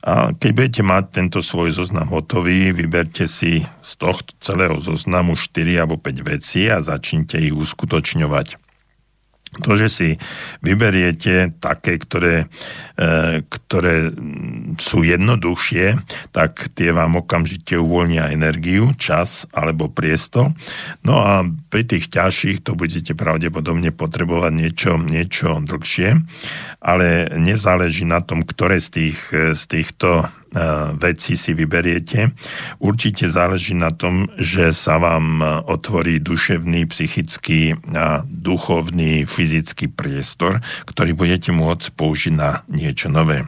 A keď budete mať tento svoj zoznam hotový, vyberte si z tohto celého zoznamu 4 alebo 5 vecí a začnite ich uskutočňovať. To, že si vyberiete také, ktoré, e, ktoré sú jednoduchšie, tak tie vám okamžite uvoľnia energiu, čas alebo priestor. No a pri tých ťažších to budete pravdepodobne potrebovať niečo, niečo dlhšie, ale nezáleží na tom, ktoré z, tých, z týchto veci si vyberiete. Určite záleží na tom, že sa vám otvorí duševný, psychický a duchovný, fyzický priestor, ktorý budete môcť použiť na niečo nové.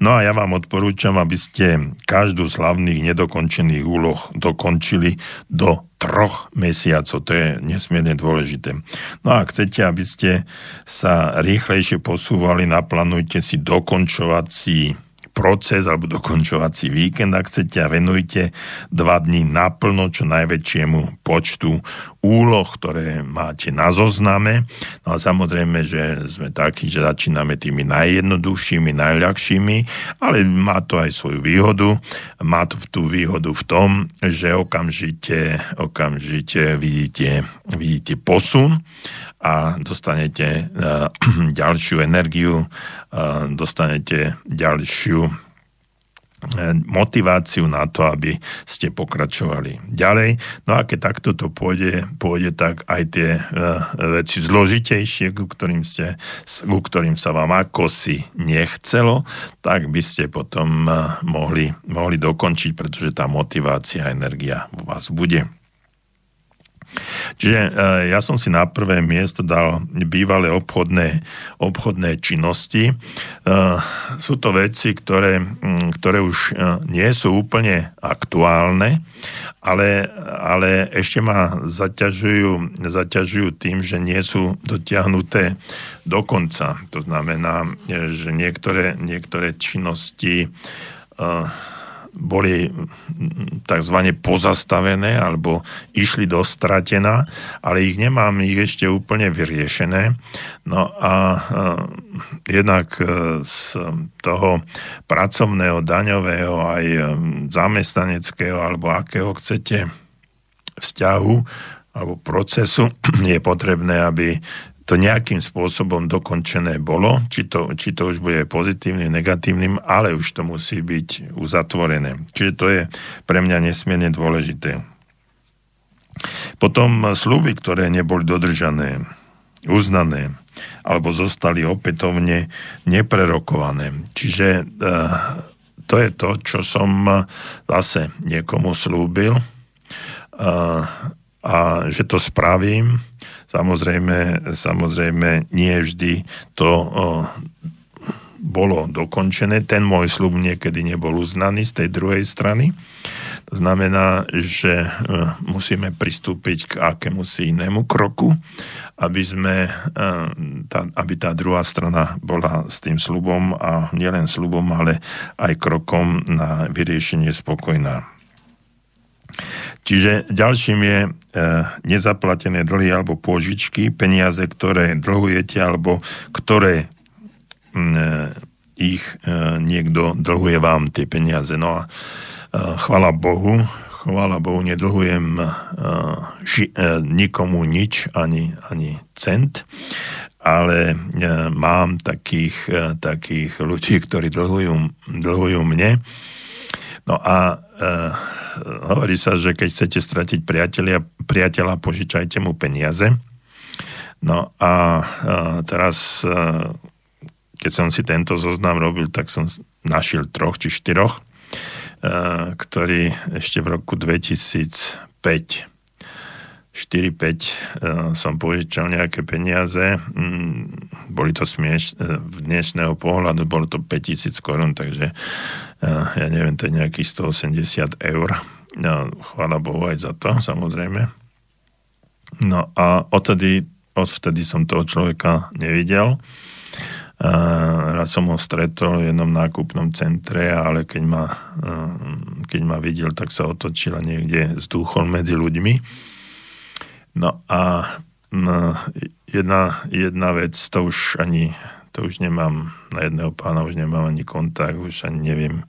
No a ja vám odporúčam, aby ste každú z hlavných nedokončených úloh dokončili do troch mesiacov. To je nesmierne dôležité. No a chcete, aby ste sa rýchlejšie posúvali, naplánujte si dokončovací proces alebo dokončovací víkend, ak chcete a venujte dva dní naplno čo najväčšiemu počtu úloh, ktoré máte na zozname. No a samozrejme, že sme takí, že začíname tými najjednoduchšími, najľahšími, ale má to aj svoju výhodu. Má to tú výhodu v tom, že okamžite, okamžite vidíte, vidíte posun a dostanete uh, <clears throat> ďalšiu energiu, uh, dostanete ďalšiu motiváciu na to, aby ste pokračovali ďalej. No a keď takto to pôjde, pôjde tak aj tie uh, veci zložitejšie, ku ktorým, ste, ku ktorým sa vám ako si nechcelo, tak by ste potom uh, mohli, mohli dokončiť, pretože tá motivácia a energia u vás bude. Čiže e, ja som si na prvé miesto dal bývalé obchodné, obchodné činnosti. E, sú to veci, ktoré, ktoré už e, nie sú úplne aktuálne, ale, ale ešte ma zaťažujú, zaťažujú tým, že nie sú dotiahnuté do konca. To znamená, že niektoré, niektoré činnosti boli tzv. pozastavené alebo išli do stratená, ale ich nemám ich ešte úplne vyriešené. No a uh, jednak uh, z toho pracovného, daňového aj um, zamestnaneckého alebo akého chcete vzťahu alebo procesu <clears throat> je potrebné, aby to nejakým spôsobom dokončené bolo, či to, či to už bude pozitívnym, negatívnym, ale už to musí byť uzatvorené. Čiže to je pre mňa nesmierne dôležité. Potom sluby, ktoré neboli dodržané, uznané, alebo zostali opätovne neprerokované. Čiže e, to je to, čo som zase niekomu slúbil e, a že to spravím Samozrejme, samozrejme nie vždy to o, bolo dokončené. Ten môj slub niekedy nebol uznaný z tej druhej strany. To znamená, že musíme pristúpiť k akému si inému kroku, aby, sme, tá, aby tá druhá strana bola s tým slubom a nielen slubom, ale aj krokom na vyriešenie spokojná. Čiže ďalším je e, nezaplatené dlhy alebo pôžičky, peniaze, ktoré dlhujete alebo ktoré e, ich e, niekto dlhuje vám tie peniaze. No a e, chvala Bohu, chvála Bohu, nedlhujem e, ži, e, nikomu nič, ani, ani cent, ale e, mám takých, e, takých ľudí, ktorí dlhujú, dlhujú mne. No a e, hovorí sa, že keď chcete stratiť priateľa, priateľa požičajte mu peniaze. No a, teraz, a, keď som si tento zoznam robil, tak som našiel troch či štyroch, a, ktorí ešte v roku 2005 4-5 som požičal nejaké peniaze. Mm, boli to smieš, v dnešného pohľadu bolo to 5000 korún, takže ja neviem, to je nejakých 180 eur. No, chvála Bohu aj za to, samozrejme. No a odtedy, odvtedy som toho človeka nevidel. Raz som ho stretol v jednom nákupnom centre, ale keď ma, keď ma videl, tak sa otočil a niekde zdúchol medzi ľuďmi. No a no, jedna, jedna vec, to už ani to už nemám, na jedného pána už nemám ani kontakt, už ani neviem,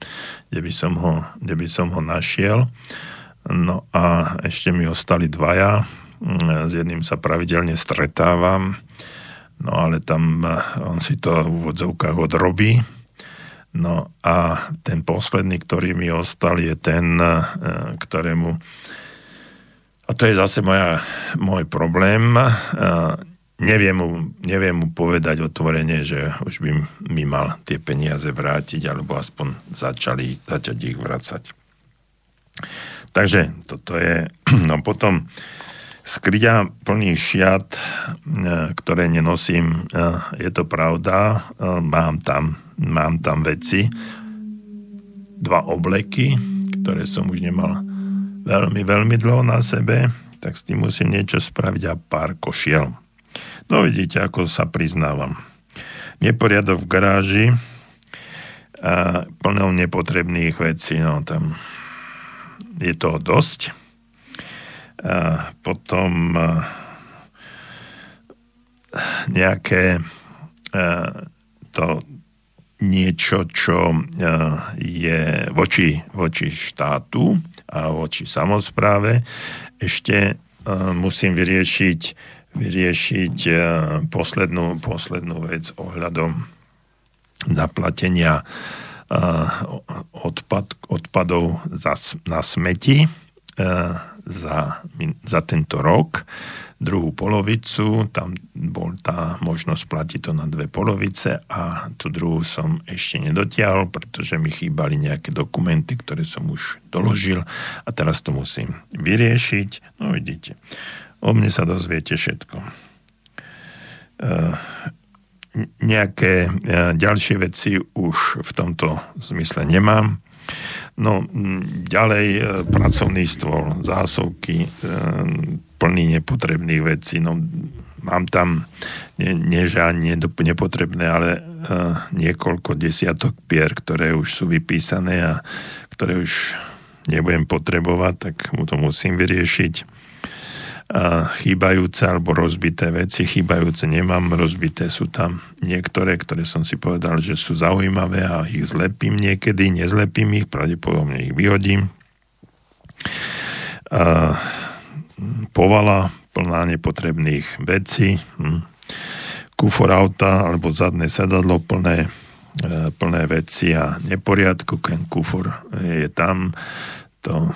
kde by som ho, kde by som ho našiel. No a ešte mi ostali dvaja, s jedným sa pravidelne stretávam, no ale tam on si to v úvodzovkách odrobí. No a ten posledný, ktorý mi ostal, je ten, ktorému a to je zase moja, môj problém. Neviem mu, neviem mu povedať otvorene, že už by mi mal tie peniaze vrátiť, alebo aspoň začali, začať ich vracať. Takže toto je, <clears throat> no potom skryťa plný šiat, e, ktoré nenosím, e, je to pravda, e, mám tam, mám tam veci, dva obleky, ktoré som už nemal veľmi, veľmi dlho na sebe, tak s tým musím niečo spraviť a pár košiel. No vidíte, ako sa priznávam. Neporiadok v garáži a plnou nepotrebných vecí, no tam je toho dosť. potom nejaké to niečo, čo je voči, voči štátu a voči samozpráve, ešte musím vyriešiť, vyriešiť poslednú, poslednú vec ohľadom zaplatenia odpad, odpadov za, na smeti za, za tento rok. Druhú polovicu, tam bol tá možnosť platiť to na dve polovice a tú druhú som ešte nedotiahol, pretože mi chýbali nejaké dokumenty, ktoré som už doložil a teraz to musím vyriešiť. No vidíte, o mne sa dozviete všetko nejaké e, ďalšie veci už v tomto zmysle nemám. No, ďalej e, pracovný stôl, zásovky, e, plný nepotrebných vecí. No, mám tam, nie, nie že ani nepotrebné, ale niekoľko desiatok pier, ktoré už sú vypísané a ktoré už nebudem potrebovať, tak mu to musím vyriešiť chýbajúce alebo rozbité veci. Chýbajúce nemám, rozbité sú tam niektoré, ktoré som si povedal, že sú zaujímavé a ich zlepím niekedy, nezlepím ich, pravdepodobne ich vyhodím. Povala plná nepotrebných vecí, hm. kufor auta alebo zadné sedadlo plné, e, plné veci a neporiadku, ten kufor je tam, to,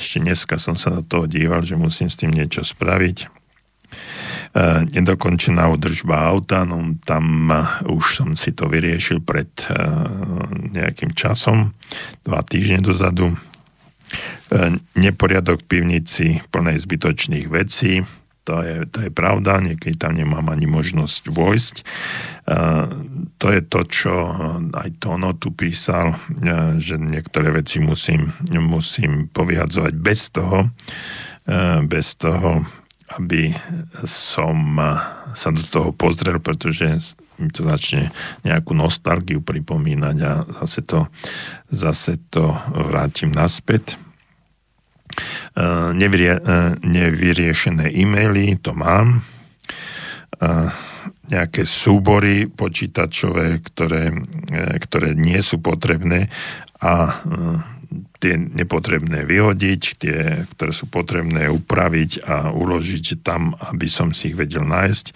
ešte dneska som sa do toho díval, že musím s tým niečo spraviť. E, nedokončená udržba auta, no tam už som si to vyriešil pred e, nejakým časom, dva týždne dozadu. E, neporiadok v pivnici plnej zbytočných vecí, to je, to je pravda, niekedy tam nemám ani možnosť vojsť. Uh, to je to, čo aj Tono tu písal, uh, že niektoré veci musím, musím povyhadzovať bez toho, uh, bez toho, aby som sa do toho pozrel, pretože mi to začne nejakú nostalgiu pripomínať a zase to, zase to vrátim naspäť. Eh, nevyrie, eh, nevyriešené e-maily, to mám. Eh, nejaké súbory počítačové, ktoré, ktoré nie sú potrebné a tie nepotrebné vyhodiť, tie, ktoré sú potrebné upraviť a uložiť tam, aby som si ich vedel nájsť.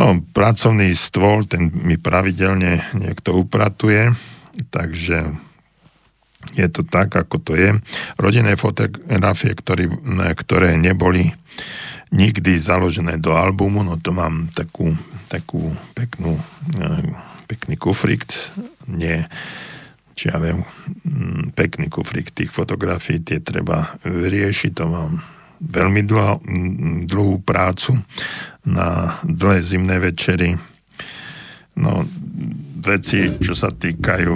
No, pracovný stôl, ten mi pravidelne niekto upratuje, takže je to tak, ako to je. Rodinné fotografie, ktorý, ktoré neboli nikdy založené do albumu, no to mám takú, takú peknú, eh, pekný kufrik, nie, či ja viem, mm, pekný kufrik tých fotografií, tie treba vyriešiť, to mám veľmi dlho, mm, dlhú prácu na dlhé zimné večery. No, veci, čo sa týkajú,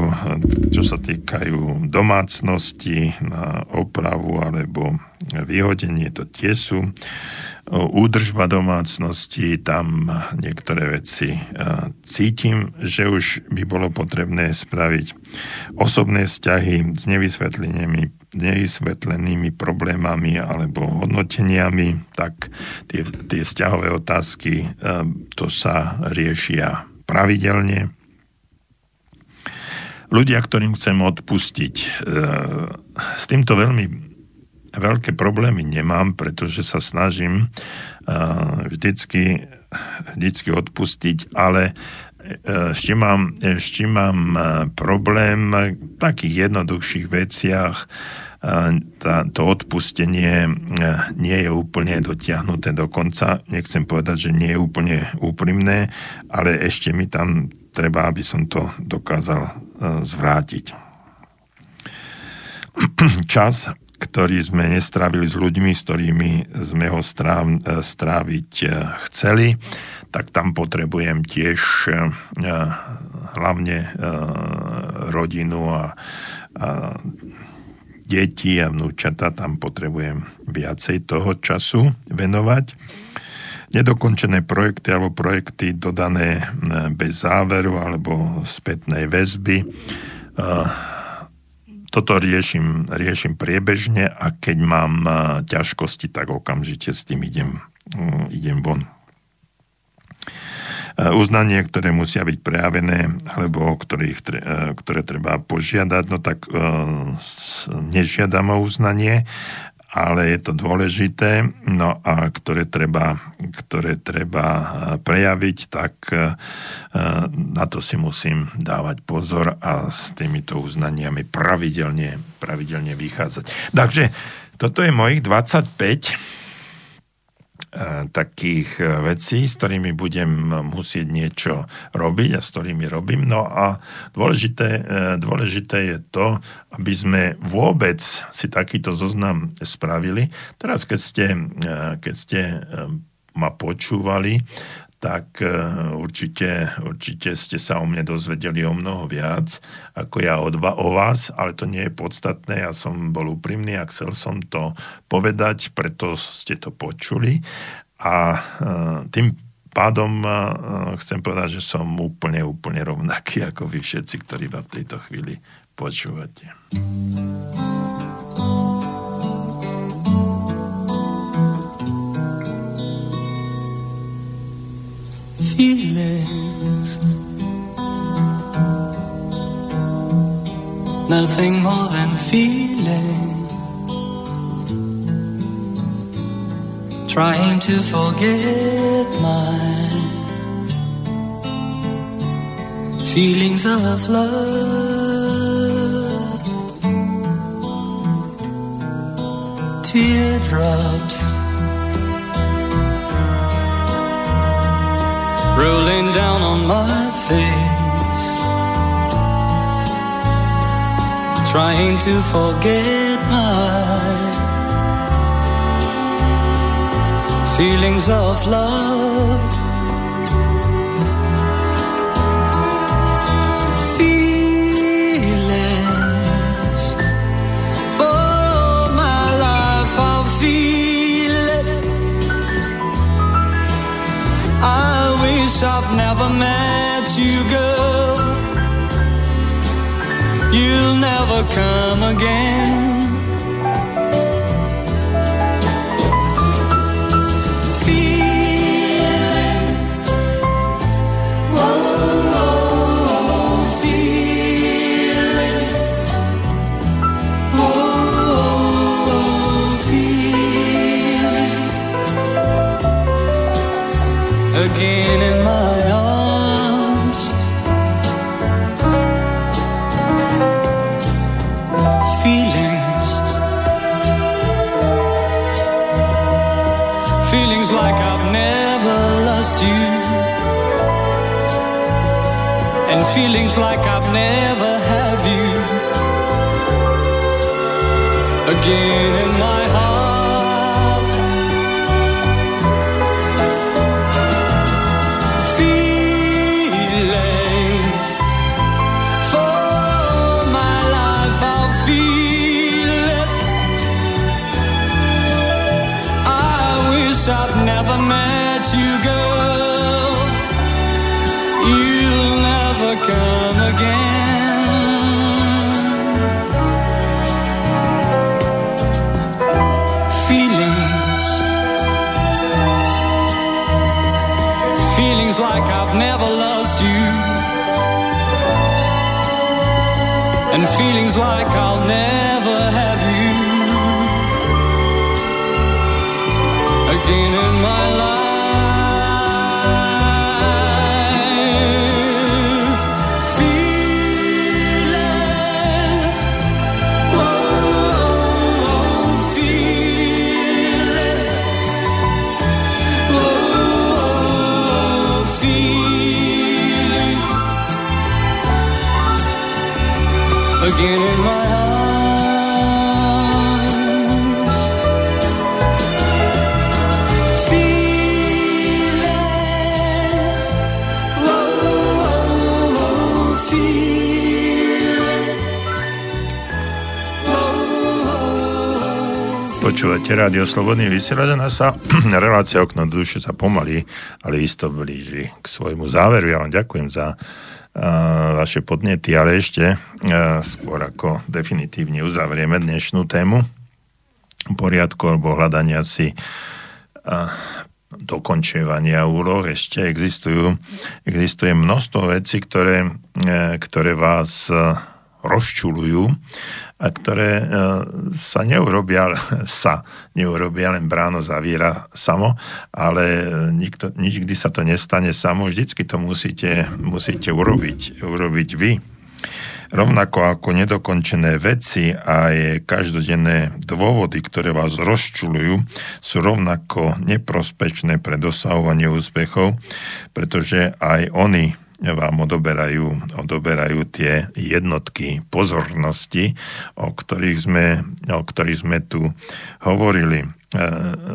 čo sa týkajú domácnosti na opravu alebo vyhodenie, to tie sú. Údržba domácnosti, tam niektoré veci cítim, že už by bolo potrebné spraviť osobné vzťahy s nevysvetlenými, nevysvetlenými problémami alebo hodnoteniami, tak tie, tie vzťahové otázky to sa riešia pravidelne ľudia, ktorým chcem odpustiť. E, s týmto veľmi veľké problémy nemám, pretože sa snažím e, vždycky, vždycky odpustiť, ale e, ešte mám, ešte mám problém v takých jednoduchších veciach, tá, to odpustenie nie je úplne dotiahnuté do konca. Nechcem povedať, že nie je úplne úprimné, ale ešte mi tam treba, aby som to dokázal e, zvrátiť. <clears throat> Čas, ktorý sme nestrávili s ľuďmi, s ktorými sme ho stráv, e, stráviť e, chceli, tak tam potrebujem tiež hlavne rodinu a, a deti a vnúčata, tam potrebujem viacej toho času venovať nedokončené projekty alebo projekty dodané e, bez záveru alebo spätnej väzby. E, toto riešim, riešim priebežne a keď mám ťažkosti, tak okamžite s tým idem, mm, idem von. Uznanie, ktoré musia byť prejavené, alebo ktorých, ktoré treba požiadať, no tak nežiadam o uznanie, ale je to dôležité, no a ktoré treba, ktoré treba eh, prejaviť, tak eh, na to si musím dávať pozor a s týmito uznaniami pravidelne, pravidelne vychádzať. Takže toto je mojich 25 E, takých e, vecí, s ktorými budem musieť niečo robiť a s ktorými robím. No a dôležité, e, dôležité je to, aby sme vôbec si takýto zoznam spravili. Teraz, keď ste, keď ste ma počúvali, tak e, určite, určite ste sa o mne dozvedeli o mnoho viac ako ja o, dva, o vás, ale to nie je podstatné. Ja som bol úprimný a chcel som to povedať, preto ste to počuli. A e, tým pádom e, chcem povedať, že som úplne, úplne rovnaký ako vy všetci, ktorí ma v tejto chvíli počúvate. Feelings. Nothing more than feelings. Trying to forget my feelings of love. Teardrops rolling down on my face, trying to forget my feelings of love. I've never met you, girl. You'll never come again. Feelings like I've never had you again never lost you, and feelings like I'll never have you. again Počúvate rádio Slobodný vysielač a sa <clears throat> relácia okno duše sa pomaly, ale isto blíži k svojmu záveru. Ja vám ďakujem za vaše podnety, ale ešte skôr ako definitívne uzavrieme dnešnú tému poriadku alebo hľadania si dokončovania úloh ešte existujú, existuje množstvo vecí, ktoré, ktoré vás rozčulujú a ktoré sa neurobia, <laughs> sa neurobia, len bráno zaviera samo, ale nikto, nikdy sa to nestane samo, vždycky to musíte, musíte urobiť, urobiť vy. Rovnako ako nedokončené veci a každodenné dôvody, ktoré vás rozčulujú, sú rovnako neprospečné pre dosahovanie úspechov, pretože aj oni vám odoberajú, odoberajú tie jednotky pozornosti, o ktorých sme, o ktorých sme tu hovorili. E,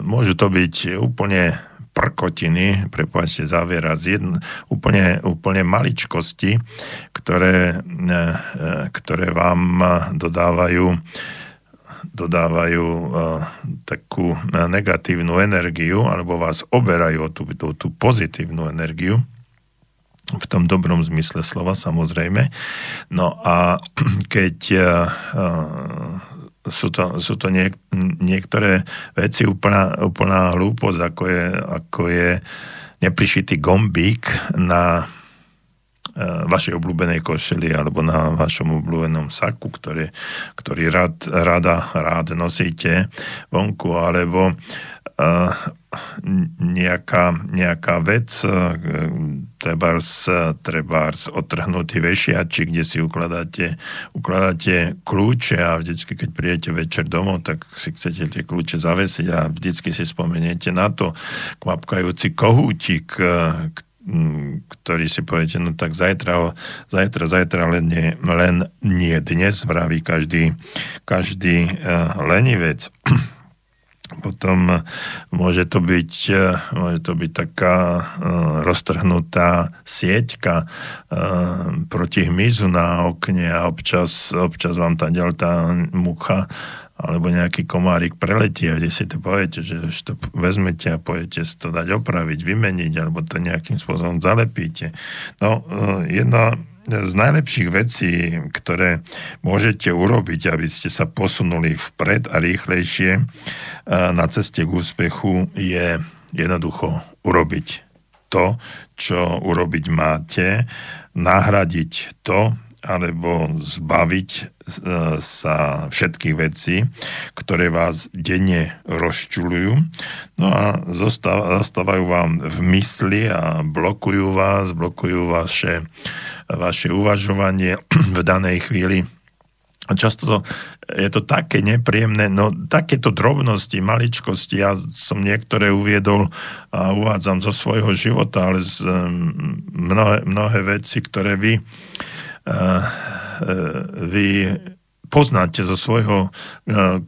môžu to byť úplne prkotiny, prepáčte, zaviera z jedn, úplne, úplne maličkosti, ktoré, e, e, ktoré vám dodávajú dodávajú takú negatívnu energiu alebo vás oberajú o tú, tú, tú pozitívnu energiu v tom dobrom zmysle slova samozrejme. No a <clears throat> keď uh, sú to, sú to niek- niektoré veci úplná, úplná hlúposť, ako je, ako je neprišitý gombík na uh, vašej obľúbenej košeli alebo na vašom obľúbenom saku, ktorý, ktorý rád, rada, rád nosíte vonku, alebo nejaká, nejaká vec, e, trebárs, trebárs otrhnutý vešiači, kde si ukladáte, ukladáte kľúče a vždycky, keď prídete večer domov, tak si chcete tie kľúče zavesiť a vždycky si spomeniete na to kvapkajúci kohútik, e, ktorý si poviete, no tak zajtra, zajtra, zajtra len nie, len nie dnes, vraví každý, každý lenivec. Potom e, môže to byť, e, môže to byť taká e, roztrhnutá sieťka proti hmyzu na okne a občas, občas vám tá ďalta mucha alebo nejaký komárik preletí a kde si to poviete, že to vezmete a pojete si to dať opraviť, vymeniť alebo to nejakým spôsobom zalepíte. No, jedna, z najlepších vecí, ktoré môžete urobiť, aby ste sa posunuli vpred a rýchlejšie na ceste k úspechu, je jednoducho urobiť to, čo urobiť máte, nahradiť to, alebo zbaviť sa všetkých vecí, ktoré vás denne rozčulujú. No a zastávajú vám v mysli a blokujú vás, blokujú vaše vaše uvažovanie <clears throat> v danej chvíli. A často je to také nepríjemné, no takéto drobnosti, maličkosti, ja som niektoré uviedol a uvádzam zo svojho života, ale z mnohé, mnohé veci, ktoré vy, vy poznáte zo svojho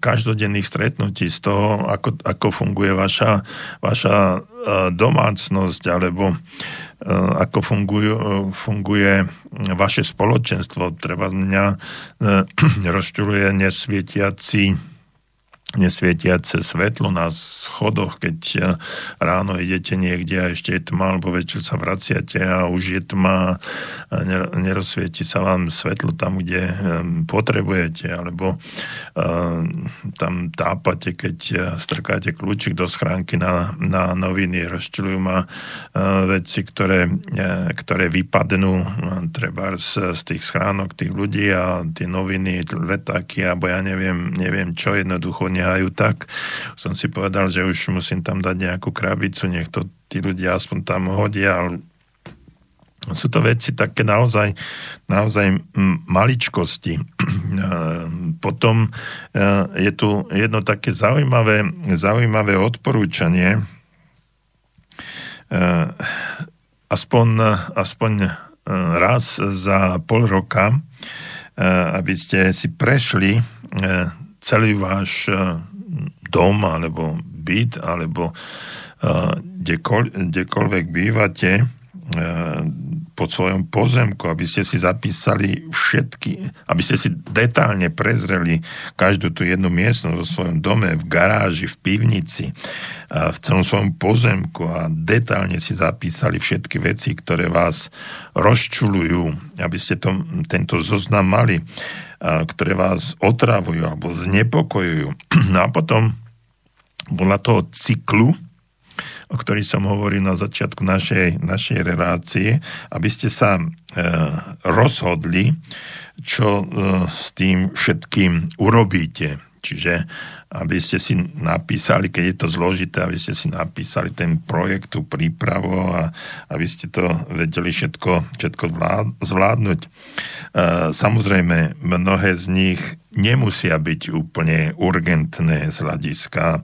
každodenných stretnutí, z toho, ako, ako funguje vaša, vaša domácnosť, alebo ako fungujú, funguje vaše spoločenstvo. Treba mňa <clears throat> rozčuluje nesvietiaci nesvietiace svetlo na schodoch, keď eh, ráno idete niekde a ešte je tma, alebo večer sa vraciate a už je tma a nerozsvieti sa vám svetlo tam, kde eh, potrebujete, alebo uh, tam tápate, keď strkáte kľúčik do schránky na, na noviny, rozčulujú ma veci, ktoré, ktoré vypadnú treba z, z tých schránok tých ľudí a tie noviny, letáky, alebo ja neviem, neviem čo, jednoducho ne nehajú tak. Som si povedal, že už musím tam dať nejakú krabicu, nech to tí ľudia aspoň tam hodia, ale sú to veci také naozaj, naozaj maličkosti. <clears throat> Potom e, je tu jedno také zaujímavé, zaujímavé odporúčanie, e, aspoň, aspoň e, raz za pol roka, aby ste si prešli celý váš e, dom alebo byt alebo e, kdekoľ, kdekoľvek bývate, e, po svojom pozemku, aby ste si zapísali všetky, aby ste si detálne prezreli každú tú jednu miestnosť vo svojom dome, v garáži, v pivnici, v celom svojom pozemku a detálne si zapísali všetky veci, ktoré vás rozčulujú, aby ste to, tento zoznam mali, ktoré vás otravujú alebo znepokojujú. <clears throat> No a potom podľa toho cyklu, o ktorý som hovoril na začiatku našej, našej relácie, aby ste sa e, rozhodli, čo e, s tým všetkým urobíte. Čiže aby ste si napísali, keď je to zložité, aby ste si napísali ten projekt, tú prípravu a aby ste to vedeli všetko, všetko zvládnuť. E, samozrejme, mnohé z nich nemusia byť úplne urgentné z hľadiska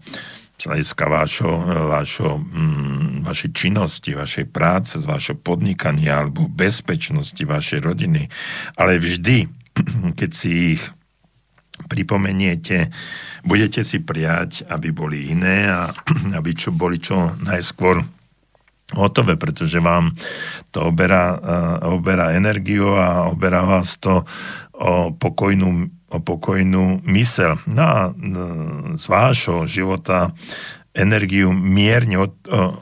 z hľadiska vášho, vášho, mm, vašej činnosti, vašej práce, z vašho podnikania alebo bezpečnosti vašej rodiny. Ale vždy, <clears throat> keď si ich pripomeniete, budete si prijať, aby boli iné a <clears throat> aby čo boli čo najskôr hotové, pretože vám to oberá, uh, oberá energiu a oberá vás to o pokojnú o pokojnú mysel. No a e, z vášho života energiu mierne od,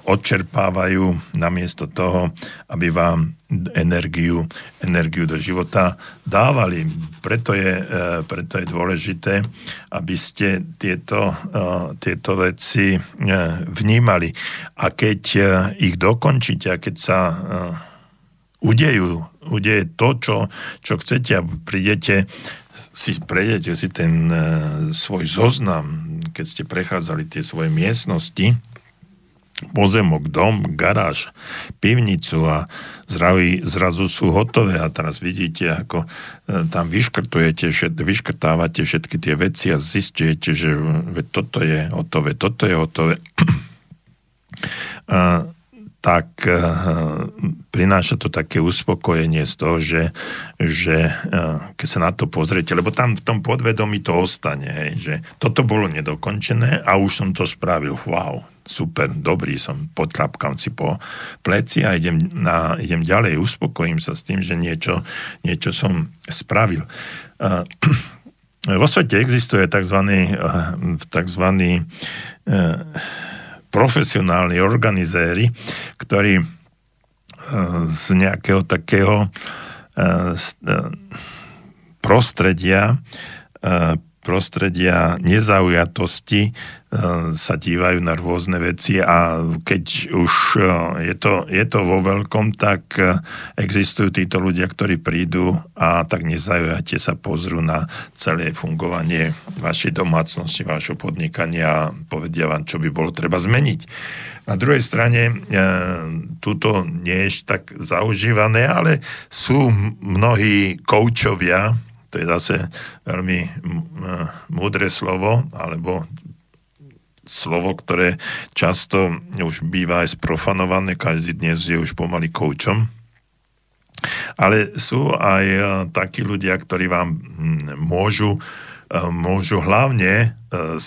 odčerpávajú namiesto toho, aby vám energiu, energiu do života dávali. Preto je, e, preto je dôležité, aby ste tieto, e, tieto veci vnímali. A keď ich dokončíte a keď sa udejú, udeje to, čo, čo chcete a prídete si prejdete si ten uh, svoj zoznam, keď ste prechádzali tie svoje miestnosti, pozemok, dom, garáž, pivnicu a zraví, zrazu sú hotové a teraz vidíte, ako e, tam vyškrtujete, všet, vyškrtávate všetky tie veci a zistujete, že toto je hotové, toto je hotové. <clears throat> a, tak uh, prináša to také uspokojenie z toho, že, že uh, keď sa na to pozriete, lebo tam v tom podvedomí to ostane, hej, že toto bolo nedokončené a už som to spravil, wow, super, dobrý som, potlapkám si po pleci a idem, na, idem ďalej, uspokojím sa s tým, že niečo, niečo som spravil. Uh, <clears throat> vo svete existuje tzv. tzv profesionálni organizéri, ktorí e, z nejakého takého e, e, prostredia prostredia nezaujatosti sa dívajú na rôzne veci a keď už je to, je to vo veľkom, tak existujú títo ľudia, ktorí prídu a tak nezaujate sa pozrú na celé fungovanie vašej domácnosti, vašho podnikania a povedia vám, čo by bolo treba zmeniť. Na druhej strane, túto nie je tak zaužívané, ale sú mnohí koučovia, to je zase veľmi múdre slovo, alebo slovo, ktoré často už býva aj sprofanované, každý dnes je už pomaly koučom. Ale sú aj e, takí ľudia, ktorí vám môžu, e, môžu hlavne, e,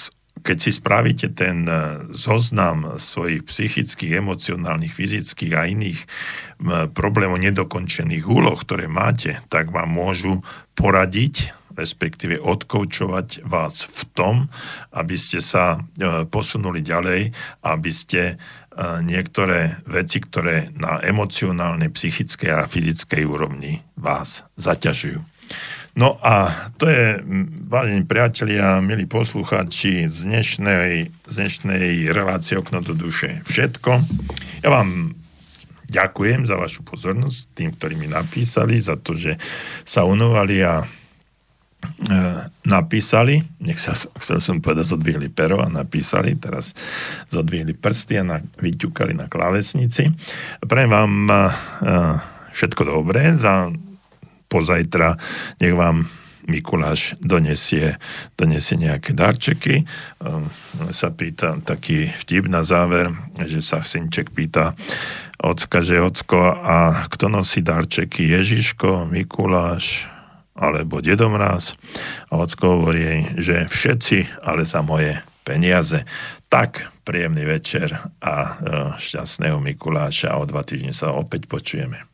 keď si spravíte ten zoznam svojich psychických, emocionálnych, fyzických a iných problémov nedokončených úloh, ktoré máte, tak vám môžu poradiť, respektíve odkoučovať vás v tom, aby ste sa e, posunuli ďalej, aby ste e, niektoré veci, ktoré na emocionálnej, psychickej a fyzickej úrovni vás zaťažujú. No a to je, vážení priatelia, milí poslucháči, z dnešnej, z dnešnej relácie Okno do duše všetko. Ja vám ďakujem za vašu pozornosť, tým, ktorí mi napísali, za to, že sa unovali a e, napísali, nech sa, chcel som povedať, zodvihli pero a napísali, teraz zodvihli prsty a na, vyťukali na klávesnici. Prajem vám e, všetko dobré, za pozajtra nech vám Mikuláš donesie, donesie nejaké darčeky. Um, sa pýta taký vtip na záver, že sa synček pýta ocka, že ocko, a kto nosí darčeky? Ježiško, Mikuláš alebo Dedomráz? A ocko hovorí, že všetci, ale za moje peniaze. Tak, príjemný večer a e, šťastného Mikuláša a o dva týždne sa opäť počujeme.